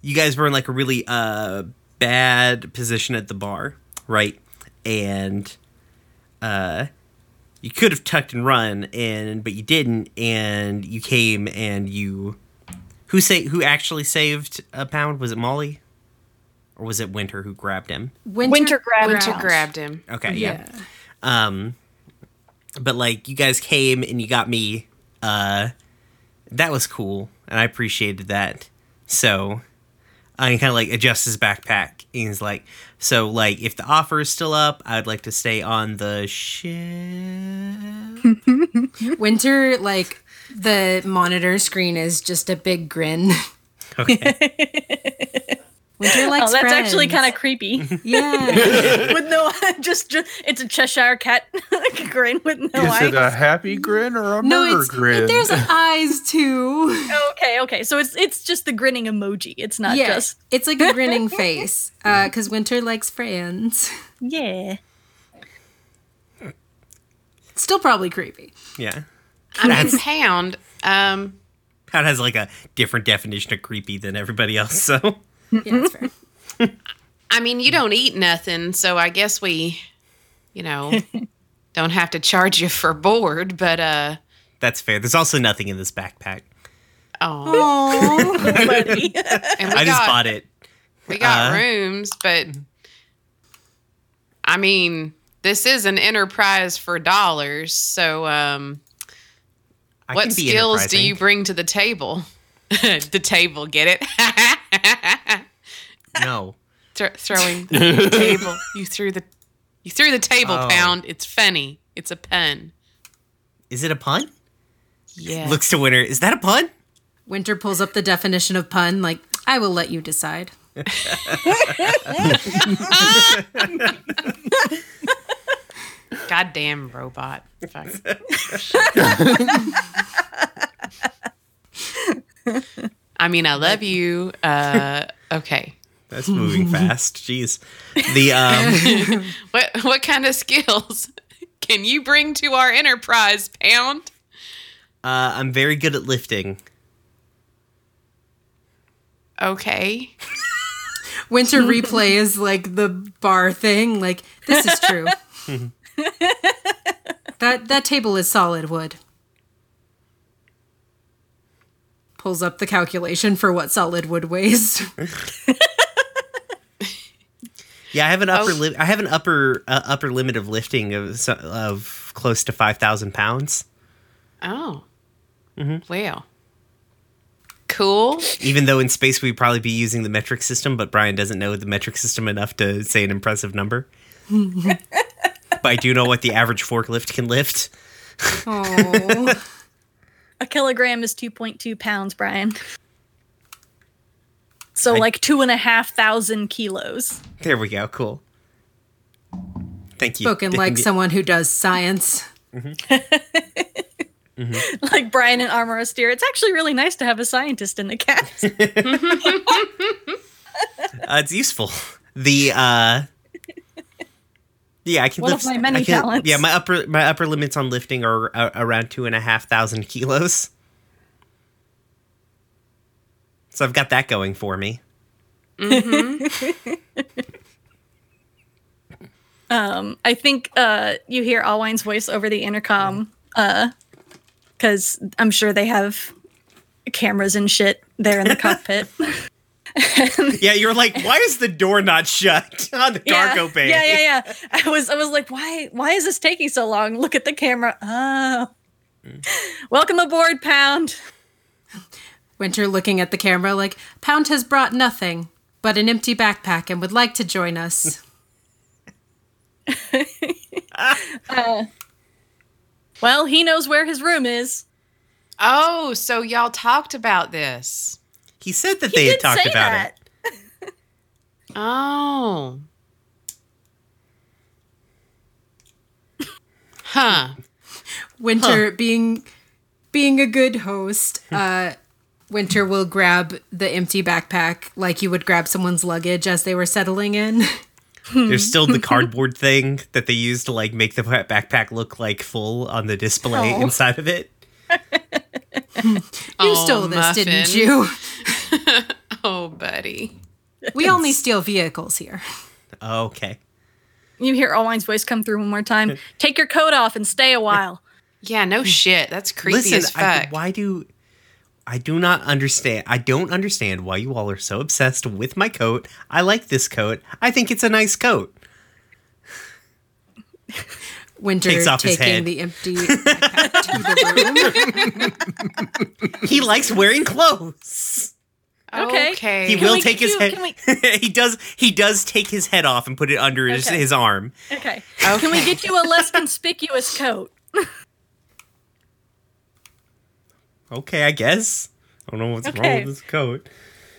you guys were in like a really uh bad position at the bar, right? And uh, you could have tucked and run, and but you didn't, and you came and you. Who say who actually saved a pound? Was it Molly, or was it Winter who grabbed him?
Winter grabbed
Winter
Pound.
grabbed him.
Okay, yeah. Um, but like you guys came and you got me. Uh, that was cool, and I appreciated that. So, I kind of like adjusts his backpack. And he's like, "So, like, if the offer is still up, I'd like to stay on the ship." [LAUGHS]
Winter, like the monitor screen is just a big grin.
Okay. [LAUGHS]
Winter likes
Oh, that's actually kind of creepy. [LAUGHS]
yeah. [LAUGHS]
with no, [LAUGHS] just, just it's a Cheshire cat like grin with no
Is
eyes.
Is it a happy grin or a
No,
murder
it's
grin?
there's eyes too.
okay, okay. So it's it's just the grinning emoji. It's not
Yeah,
just
it's like a grinning face. Uh, because Winter likes friends.
yeah.
Still probably creepy.
yeah.
I mean, Pound. Um,
Pat has like a different definition of creepy than everybody else. So
Yeah, that's fair. [LAUGHS]
I mean, you don't eat nothing, so I guess we, you know, [LAUGHS] don't have to charge you for board. But uh,
that's fair. There's also nothing in this backpack.
oh, [LAUGHS]
Buddy.
I just
got
bought it.
we got
uh,
rooms, but I mean, this is an enterprise for dollars. So, um,
I
what skills do you bring to the table? the table, get it?
No.
Thro- throwing the [LAUGHS] table. You threw the you threw the table
Oh.
pound. It's funny. It's a pun.
Is it a pun?
Yeah.
Looks to Winter. Is that a pun?
Winter pulls up the definition of pun. Like, I will let you decide. [LAUGHS]
Goddamn robot. Fuck. [LAUGHS] I mean, I love you. Uh, okay. [LAUGHS]
That's moving fast. Jeez. The um [LAUGHS]
What what kind of skills can you bring to our enterprise, Pound?
uh I'm very good at lifting.
Okay. [LAUGHS]
Winter replay is like the bar thing. Like, this is true. that that table is solid wood. Pulls up the calculation for what solid wood weighs. [LAUGHS]
Yeah, I have an upper
Oh.
li- I have an upper uh, upper limit of lifting of of close to 5000 pounds.
Oh. wow, Cool.
Even though in space we'd probably be using the metric system, but Brian doesn't know the metric system enough to say an impressive number. [LAUGHS] but I do know what the average forklift can lift.
Oh, [LAUGHS]
A kilogram is two point two pounds, Brian. So
I-
like two and a half thousand kilos.
There we go. Cool. Thank you.
spoken like someone who does science. [LAUGHS]
Like Brian and Armor Austere. It's actually really nice to have a scientist in the cast. [LAUGHS]
Uh, it's useful. The uh yeah, I can
One
lift.
my many
can-
talents.
Yeah, my upper my upper limits on lifting are uh, around two and a half thousand kilos. So I've got that going for me. [LAUGHS]
Um, I think uh, you hear Alwine's voice over the intercom because I'm sure they have cameras and shit there in the [LAUGHS] cockpit. [LAUGHS] [LAUGHS]
Yeah, you're like, why is the door not shut [LAUGHS] on the cargo
yeah.
bay?
Yeah, yeah, yeah. I was, I was like, why, why is this taking so long? Look at the camera. Oh, mm. welcome aboard, Pound.
Winter looking at the camera like, Pound has brought nothing but an empty backpack and would like to join us. [LAUGHS]
Uh, well, he knows where his room is.
Oh, so y'all talked about this.
He said that
He
they had talked
say
about
that.
it. [LAUGHS]
Oh. Huh.
Winter being being a good host, uh Winter will grab the empty backpack like you would grab someone's luggage as they were settling in.
There's still the cardboard [LAUGHS] thing that they use to like make the backpack look like full on the display
Oh.
inside of it. [LAUGHS] [LAUGHS]
You
Oh,
stole this, didn't you? [LAUGHS]
Oh, buddy.
We only steal vehicles here.
Okay.
You hear Alwine's voice come through one more time. [LAUGHS] Take your coat off and stay a while.
Yeah, no shit. That's creepy
Listen,
as
I,
fuck.
why do I do not understand? I don't understand why you all are so obsessed with my coat. I like this coat. I think it's a nice coat.
Winter
Takes off his
taking
head.
the empty to the [LAUGHS] room.
He likes wearing clothes.
Okay.
Okay.
He
Can
will
we
take his
do-
head.
can [LAUGHS]
he does. He does take his head off and put it under his,
Okay.
his arm.
Okay. Can we get you a less conspicuous coat? [LAUGHS]
Okay, I guess. I don't know what's wrong with this coat.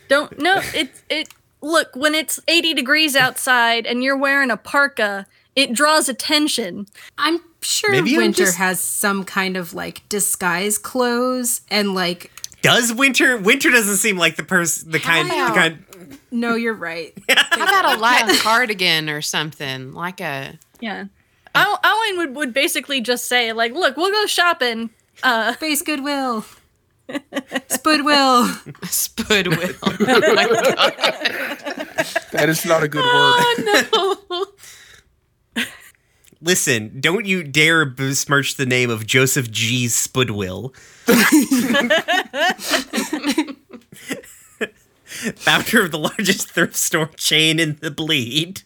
Don't no, it it look, when it's 80 degrees outside and you're wearing a parka, it draws attention.
I'm sure
Maybe
Winter
just-
has some kind of like disguise clothes and like
Does Winter? Winter doesn't seem like the person, the kind, the kind.
no, you're right. [LAUGHS]
How about a light cardigan or something? Like a
Yeah. Ow- Owen would, would basically just say, like, look, we'll go shopping. Uh [LAUGHS]
Face goodwill. Spudwill. [LAUGHS]
spud wheel. Oh my
That is not a good word.
Listen, don't you dare besmirch the name of Joseph G. Spudwill. [LAUGHS] Founder of the largest thrift store chain in the bleed.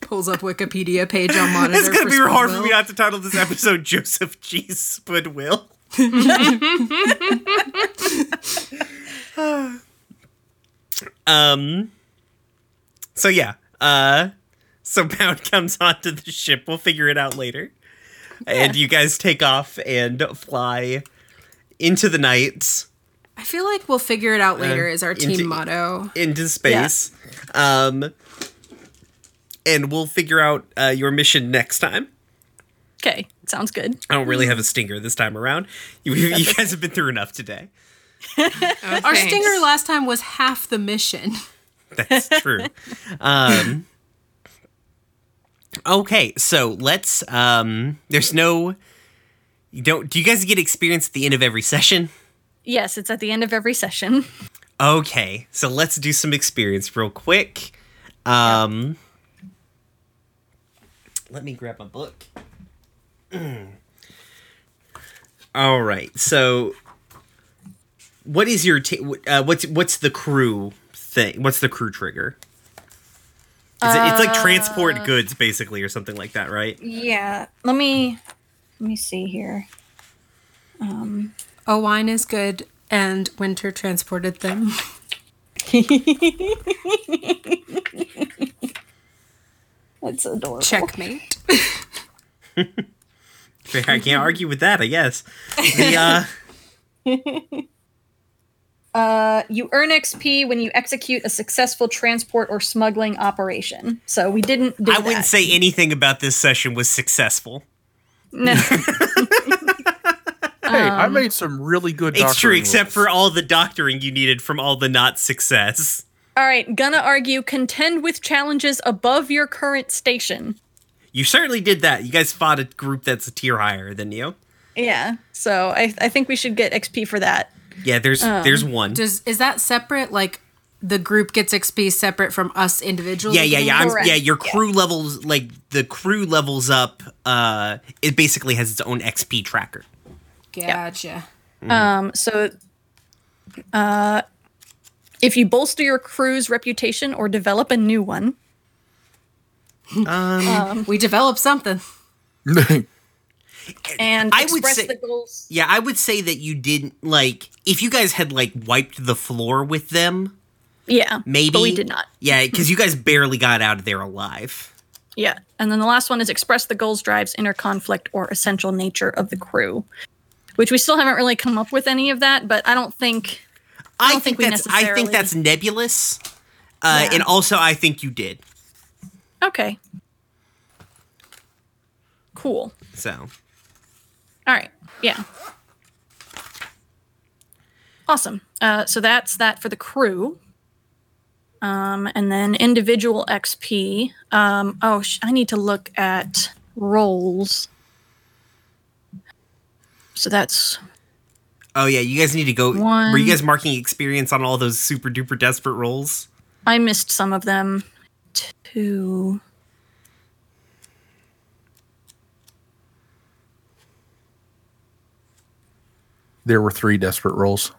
Pulls up Wikipedia page on monitor.
It's gonna
for
be hard for me not to title this episode Joseph G. Spudwill. [LAUGHS] um. So yeah. Uh. So [LAUGHS] Pound comes onto the ship. We'll figure it out later. And you guys take off and fly into the night,
I feel like we'll figure it out later. is our team
into-
motto.
into space. Um. And we'll figure out uh, your mission next time.
okay, sounds good.
I don't really have a stinger this time around. You, you guys have been through enough today. [LAUGHS]
Our stinger last time was half the mission. [LAUGHS]
That's true. um, okay, so let's. Um, there's no. You don't. Do you guys get experience at the end of every session?
Yes, it's at the end of every session.
Okay, so let's do some experience real quick. Um, let me grab my book. [CLEARS THROAT] All right, so what is your ta- uh, what's what's the crew thing? What's the crew trigger? Is it, it's like transport goods, basically, or something like that, right?
Yeah. Let me let me see here.
Oh, wine is good, and Winter transported them. [LAUGHS]
That's adorable.
Checkmate. [LAUGHS]
I can't argue with that. I guess. The uh, [LAUGHS]
Uh, you earn XP when you execute a successful transport or smuggling operation. So we didn't do
I wouldn't say anything about this session was successful.
No. [LAUGHS]
Hey, I made some really good.
It's true, except
rules.
for all the doctoring you needed from all the not success.
All right, gonna argue contend with challenges above your current station.
You certainly did that. You guys fought a group that's a tier higher than you.
Yeah. So I, I think we should get XP for that.
Yeah, there's there's one.
Does is that separate? Like the group gets XP separate from us individually?
Yeah, yeah, yeah. I'm, yeah, your
yeah.
crew levels like the crew levels up. Uh, it basically has its own XP tracker.
Gotcha.
Um, so uh, if you bolster your crew's reputation or develop a new one, um [LAUGHS]
We develop something. [LAUGHS]
and
I would say-
the goals.
Yeah, I would say that you didn't like if you guys had like wiped the floor with them.
Yeah,
Maybe,
but we did not.
Yeah, because you guys barely got out of there alive.
Yeah, and then the last one is express the goals, drives, inner conflict, or essential nature of the crew, which we still haven't really come up with any of that. But I don't think
I,
don't
think,
think we
that's I think that's nebulous. Uh,
Yeah.
And also, I think you did.
okay. Cool.
So
All right. Yeah. Awesome. Uh, so that's that for the crew. Um, and then individual XP. Um, oh, sh- I need to look at rolls. So that's
Oh yeah, you guys need to go. Were you guys marking experience on all those super duper desperate rolls?
I missed some of them. Two.
There were three desperate rolls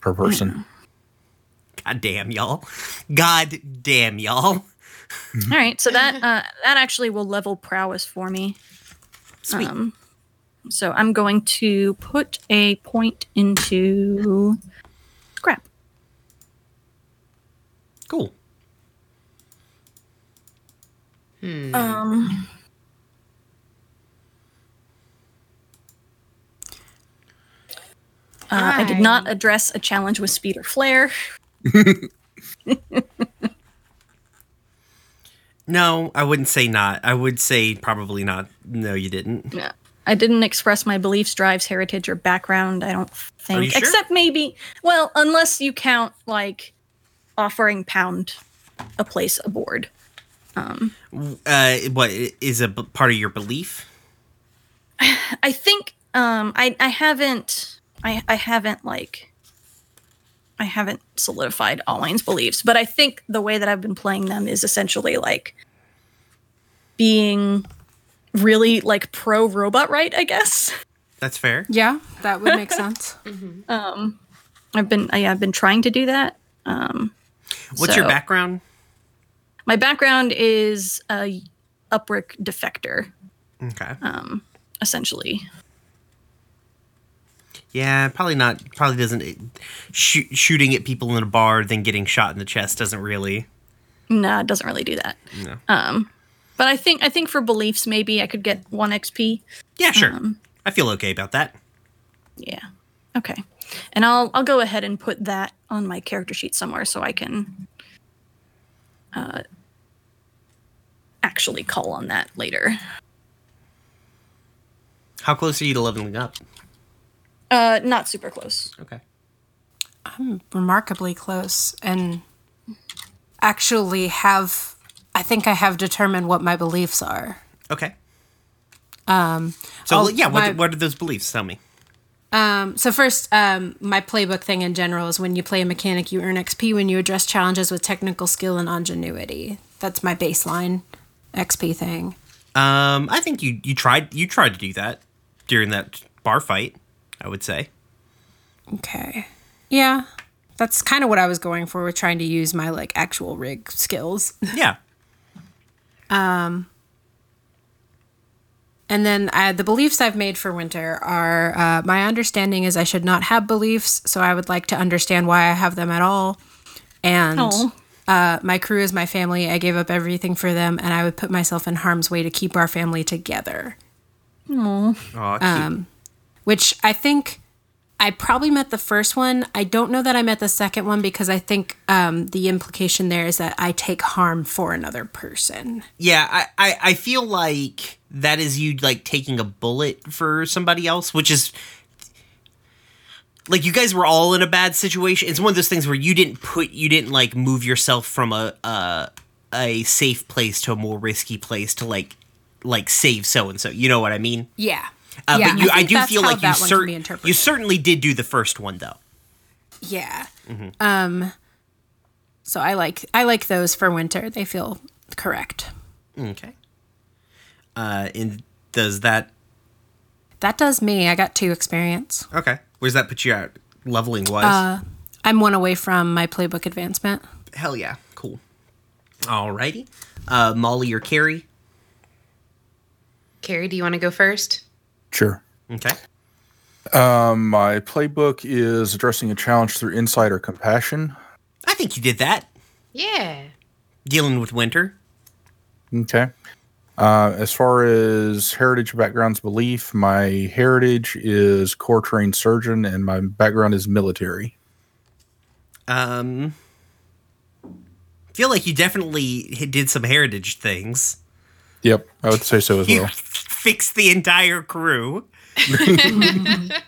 per person. [LAUGHS]
God damn y'all! God damn y'all!
All right, so that uh, that actually will level prowess for me.
Sweet.
Um, so I'm going to put a point into scrap.
cool.
Um, uh, I did not address a challenge with speed or flair. [LAUGHS]
No, I wouldn't say not. I would say probably not. No, you didn't.
Yeah. I didn't express my beliefs, drives, heritage, or background. I don't think,
you sure?
except maybe, well, unless you count like offering pound a place aboard.
Um, Uh, what is a b- part of your belief? [SIGHS]
I think um I I haven't I I haven't like I haven't solidified Alwine's beliefs, but I think the way that I've been playing them is essentially like being really like pro robot right, I guess.
That's fair.
Yeah, that would make sense. [LAUGHS]
Um I've been I, I've been trying to do that. Um
What's your background?
My background is a Uprick defector,
Okay.
um essentially.
Yeah, probably not. Probably doesn't. Shoot, shooting at people in a bar, then getting shot in the chest doesn't really.
No, it doesn't really do that.
No.
Um but I think I think for beliefs maybe I could get 1 XP.
Yeah, sure.
Um,
I feel okay about that.
Yeah. Okay. And I'll I'll go ahead and put that on my character sheet somewhere so I can uh actually call on that later.
How close are you to leveling up?
Uh not super close.
Okay.
I'm remarkably close, and actually have. I think I have determined what my beliefs are.
Okay.
Um,
So
Oh,
yeah, what,
my-
what are those beliefs? Tell me.
Um, so first, um, my playbook thing in general is when you play a mechanic, you earn XP when you address challenges with technical skill and ingenuity. That's my baseline XP thing.
Um, I think you you tried you tried to do that during that bar fight. I would say.
Okay. Yeah, that's kind of what I was going for with trying to use my like actual rig skills. [LAUGHS]
Yeah.
Um and then uh, the beliefs I've made for winter are uh, my understanding is I should not have beliefs, so I would like to understand why I have them at all. And
Oh.
uh, my crew is my family. I gave up everything for them, and I would put myself in harm's way to keep our family together.
Oh, cute.
Which I think I probably met the first one. I don't know that I met the second one because I think um, the implication there is that I take harm for another person.
yeah, I, I I feel like that is you like taking a bullet for somebody else, which is like you guys were all in a bad situation. It's one of those things where you didn't put you didn't like move yourself from a a, a safe place to a more risky place to like like save so and so. You know what I mean?
Yeah.
Uh,
yeah,
but you, I,
think
do
that's
feel like you, cer- you certainly did do the first one though.
Yeah. Um so I like I like those for winter. They feel correct.
Okay. Uh, and does that
That does me. I got two experience.
okay? Where's that put you at leveling wise?
Uh, I'm one away from my playbook advancement.
Hell yeah, cool. Alrighty, uh, Molly or Carrie?
Carrie, do you want to go first?
Sure.
Okay.
Um, my playbook is addressing a challenge through insight or compassion.
I think you did that.
Yeah.
Dealing with winter.
Okay. Uh, as far as heritage backgrounds belief, my heritage is core trained surgeon and my background is military.
Um, feel like you definitely did some heritage things.
Yep, I would say so as
You
well.
fixed the entire crew. [LAUGHS]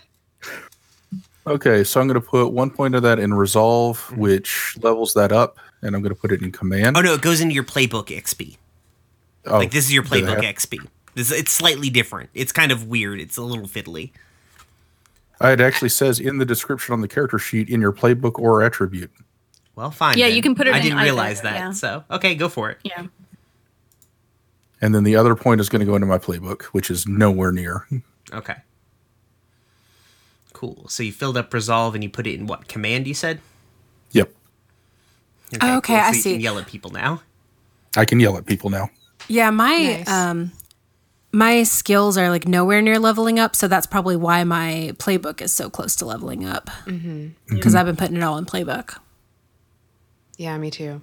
Okay, so I'm going to put one point of that in resolve, which levels that up, and I'm going to put it in command.
Oh no, it goes into your playbook XP.
Oh,
Like this is your playbook
have-
XP. This it's slightly different. It's kind of weird. It's a little fiddly.
Uh, It actually says in the description on the character sheet in your playbook or attribute.
Well, fine.
Yeah,
then.
you can put it
I
in
didn't
either,
realize that.
yeah.
So okay, go for it.
Yeah.
And then the other point is going to go into my playbook, which is nowhere near.
Okay. Cool. So you filled up resolve and you put it in what command? You said.
Yep.
Okay, I
so You
see.
can yell at people now.
I can yell at people now.
Yeah, my
Nice.
um my skills are like nowhere near leveling up, so that's probably why my playbook is so close to leveling up. Because I've been putting it all in playbook.
Yeah, me too.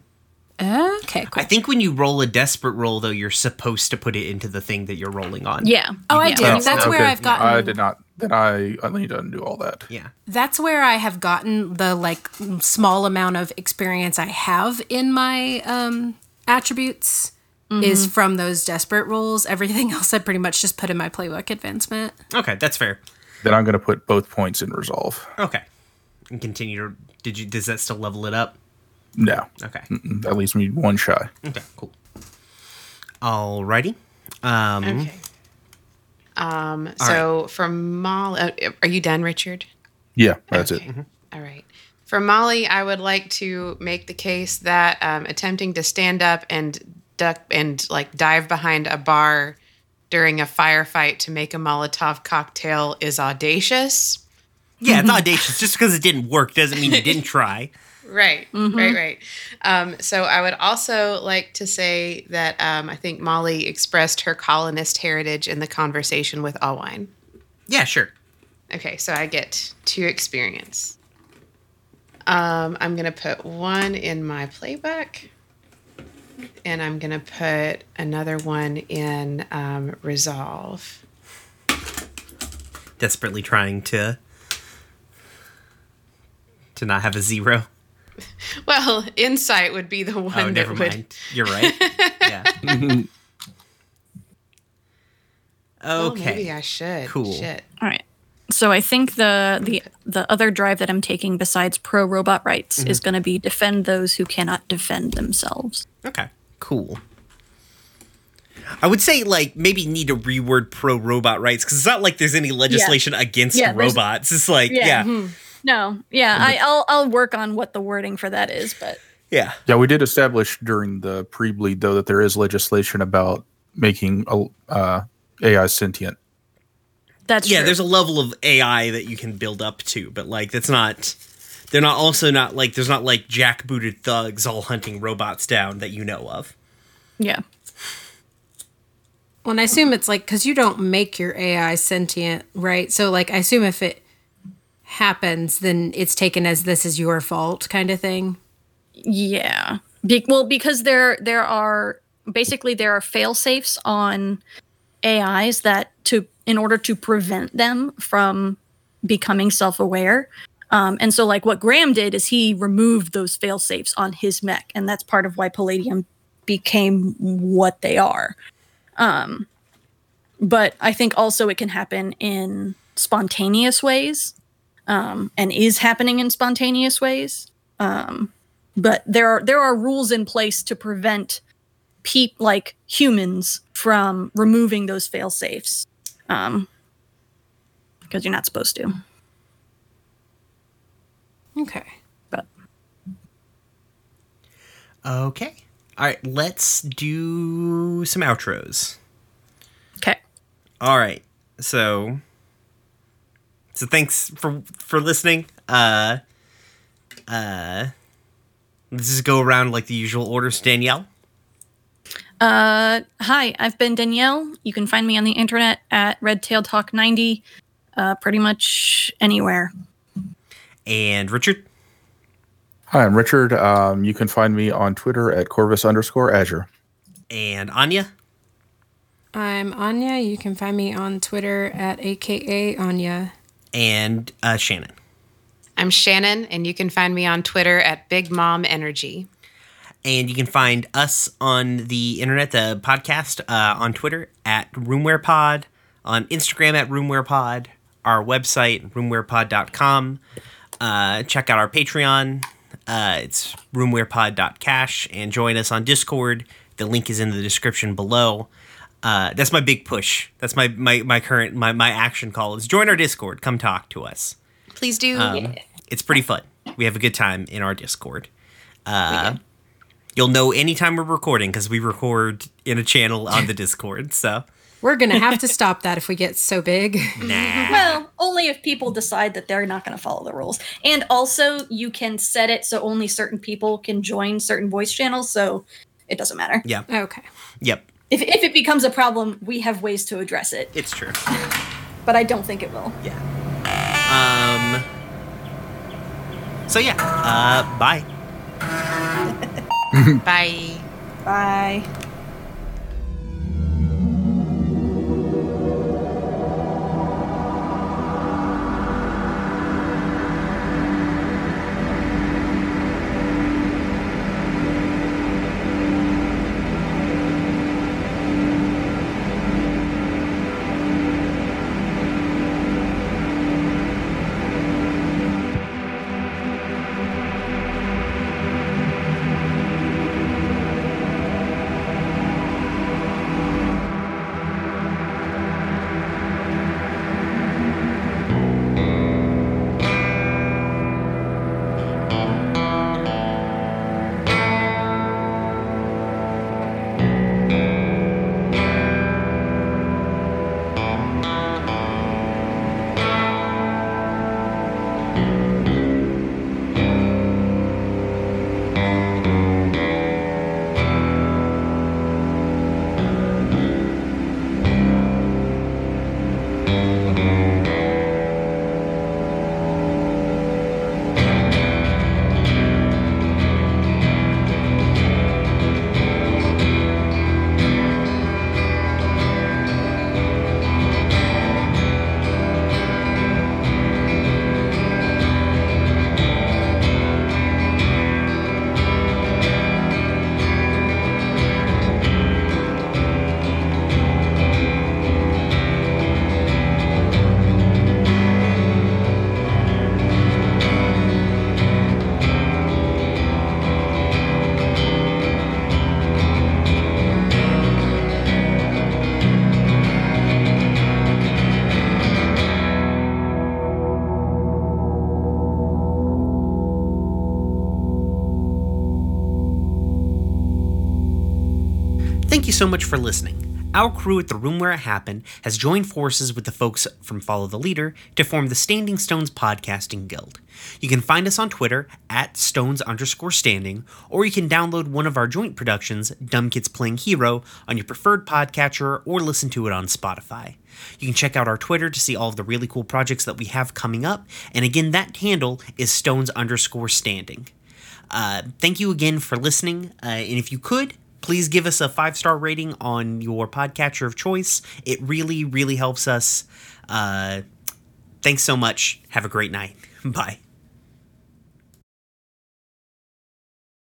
Okay, cool.
I think when you roll a desperate roll, though, you're supposed to put it into the thing that you're rolling on.
Yeah.
Oh, I
Yeah.
did. That's where I've gotten.
I did not. Then I I need to undo all that.
Yeah.
That's where I have gotten the like small amount of experience I have in my um attributes is from those desperate rolls. Everything [LAUGHS] else I pretty much just put in my playbook advancement.
Okay, that's fair.
Then I'm going to put both points in resolve.
Okay. And continue to. Did you? Does that still level it up?
No,
Okay.
Mm, that leaves me one shy.
Okay. Cool. Alrighty. Um.
Okay. Um, so from Molly, uh, are you done, Richard?
Yeah, that's
Okay.
it.
All right. For Molly, I would like to make the case that um, attempting to stand up and duck and like dive behind a bar during a firefight to make a Molotov cocktail is audacious.
Yeah, it's [LAUGHS] audacious. Just because it didn't work doesn't mean you didn't try. [LAUGHS]
Right, right, right. Um, so I would also like to say that um, I think Molly expressed her colonist heritage in the conversation with Alwine.
Yeah, sure.
Okay, so I get two experience. Um, I'm gonna put one in my playbook, and I'm gonna put another one in um, resolve.
Desperately trying to to not have a zero. [LAUGHS]
Well, insight would be the
oh, one.
that
never
would.
mind. You're right. [LAUGHS] Yeah. [LAUGHS]
Oh,
okay.
maybe I should.
Cool.
Shit.
All right. So I think the the the other drive that I'm taking besides pro robot rights is mhm. going to be defend those who cannot defend themselves.
Okay. Cool. I would say like maybe need to reword pro robot rights because it's not like there's any legislation against
Yeah,
robots. It's like yeah,
Yeah. Mm-hmm. No, yeah, I, I'll I'll work on what the wording for that is, but
yeah.
Yeah, we did establish during the pre-bleed though that there is legislation about making uh, AI sentient.
that's
Yeah,
true.
there's a level of AI that you can build up to, but like that's not. They're not also not like there's not like jackbooted thugs all hunting robots down that you know of.
yeah.
Well, and I assume it's like because you don't make your AI sentient, right? So, like, I assume if it happens, then it's taken as this is your fault, kind of thing.
Yeah. Be- well, because there there are basically there are fail safes on AIs that to in order to prevent them from becoming self aware. Um, and so, like what Graham did is he removed those fail safes on his mech, and that's part of why Palladium became what they are. Um, but I think also it can happen in spontaneous ways, um, and is happening in spontaneous ways but there are there are rules in place to prevent peep like humans from removing those fail safes um because you're not supposed to
Okay.
but
Okay. All right. Let's do some outros.
okay
All right. So so thanks for for listening. Uh uh let's just go around like the usual orders. Danielle.
uh hi i've been danielle you can find me on the internet at redtail talk 90 uh pretty much anywhere
And Richard.
Hi, I'm Richard. Um, you can find me on Twitter at Corvus underscore Azure.
And Anya.
I'm Anya. You can find me on Twitter at AKA Anya.
And uh Shannon.
I'm Shannon, and you can find me on Twitter at Big Mom Energy.
And you can find us on the internet, the podcast, uh, on Twitter at Roomwhere Pod, on Instagram at Roomwhere Pod, our website, roomwherepod.com. Uh, check out our Patreon. Uh, it's roomwherepod.cash and join us on Discord. The link is in the description below. Uh, that's my big push. That's my, my, my current my, my action call is join our Discord. Come talk to us.
Please do.
Um, It's pretty fun. We have a good time in our Discord. Uh, you'll know anytime we're recording because we record in a channel on the [LAUGHS] Discord. So
We're gonna have to [LAUGHS] stop that if we get so big.
nah. [LAUGHS]
Well, only if people decide that they're not going to follow the rules. And also, you can set it so only certain people can join certain voice channels, so it doesn't matter.
Yeah.
Okay.
Yep.
If, if it becomes a problem, we have ways to address it,
It's true.
but I don't think it will.
Yeah. Um. So yeah. Uh. Bye. [LAUGHS]
Bye.
Bye.
So much for listening. Our crew at the Room Where It Happened has joined forces with the folks from Follow the Leader to form the Standing Stones Podcasting Guild. You can find us on Twitter at Stones underscore standing, or you can download one of our joint productions, Dumb Kids Playing Hero, on your preferred podcatcher or listen to it on Spotify. You can check out our Twitter to see all of the really cool projects that we have coming up, and again, that handle is Stones underscore standing. Uh, thank you again for listening. Uh, and if you could, please give us a five star rating on your podcatcher of choice. It really, really helps us. Uh, thanks so much. Have a great night. [LAUGHS] Bye.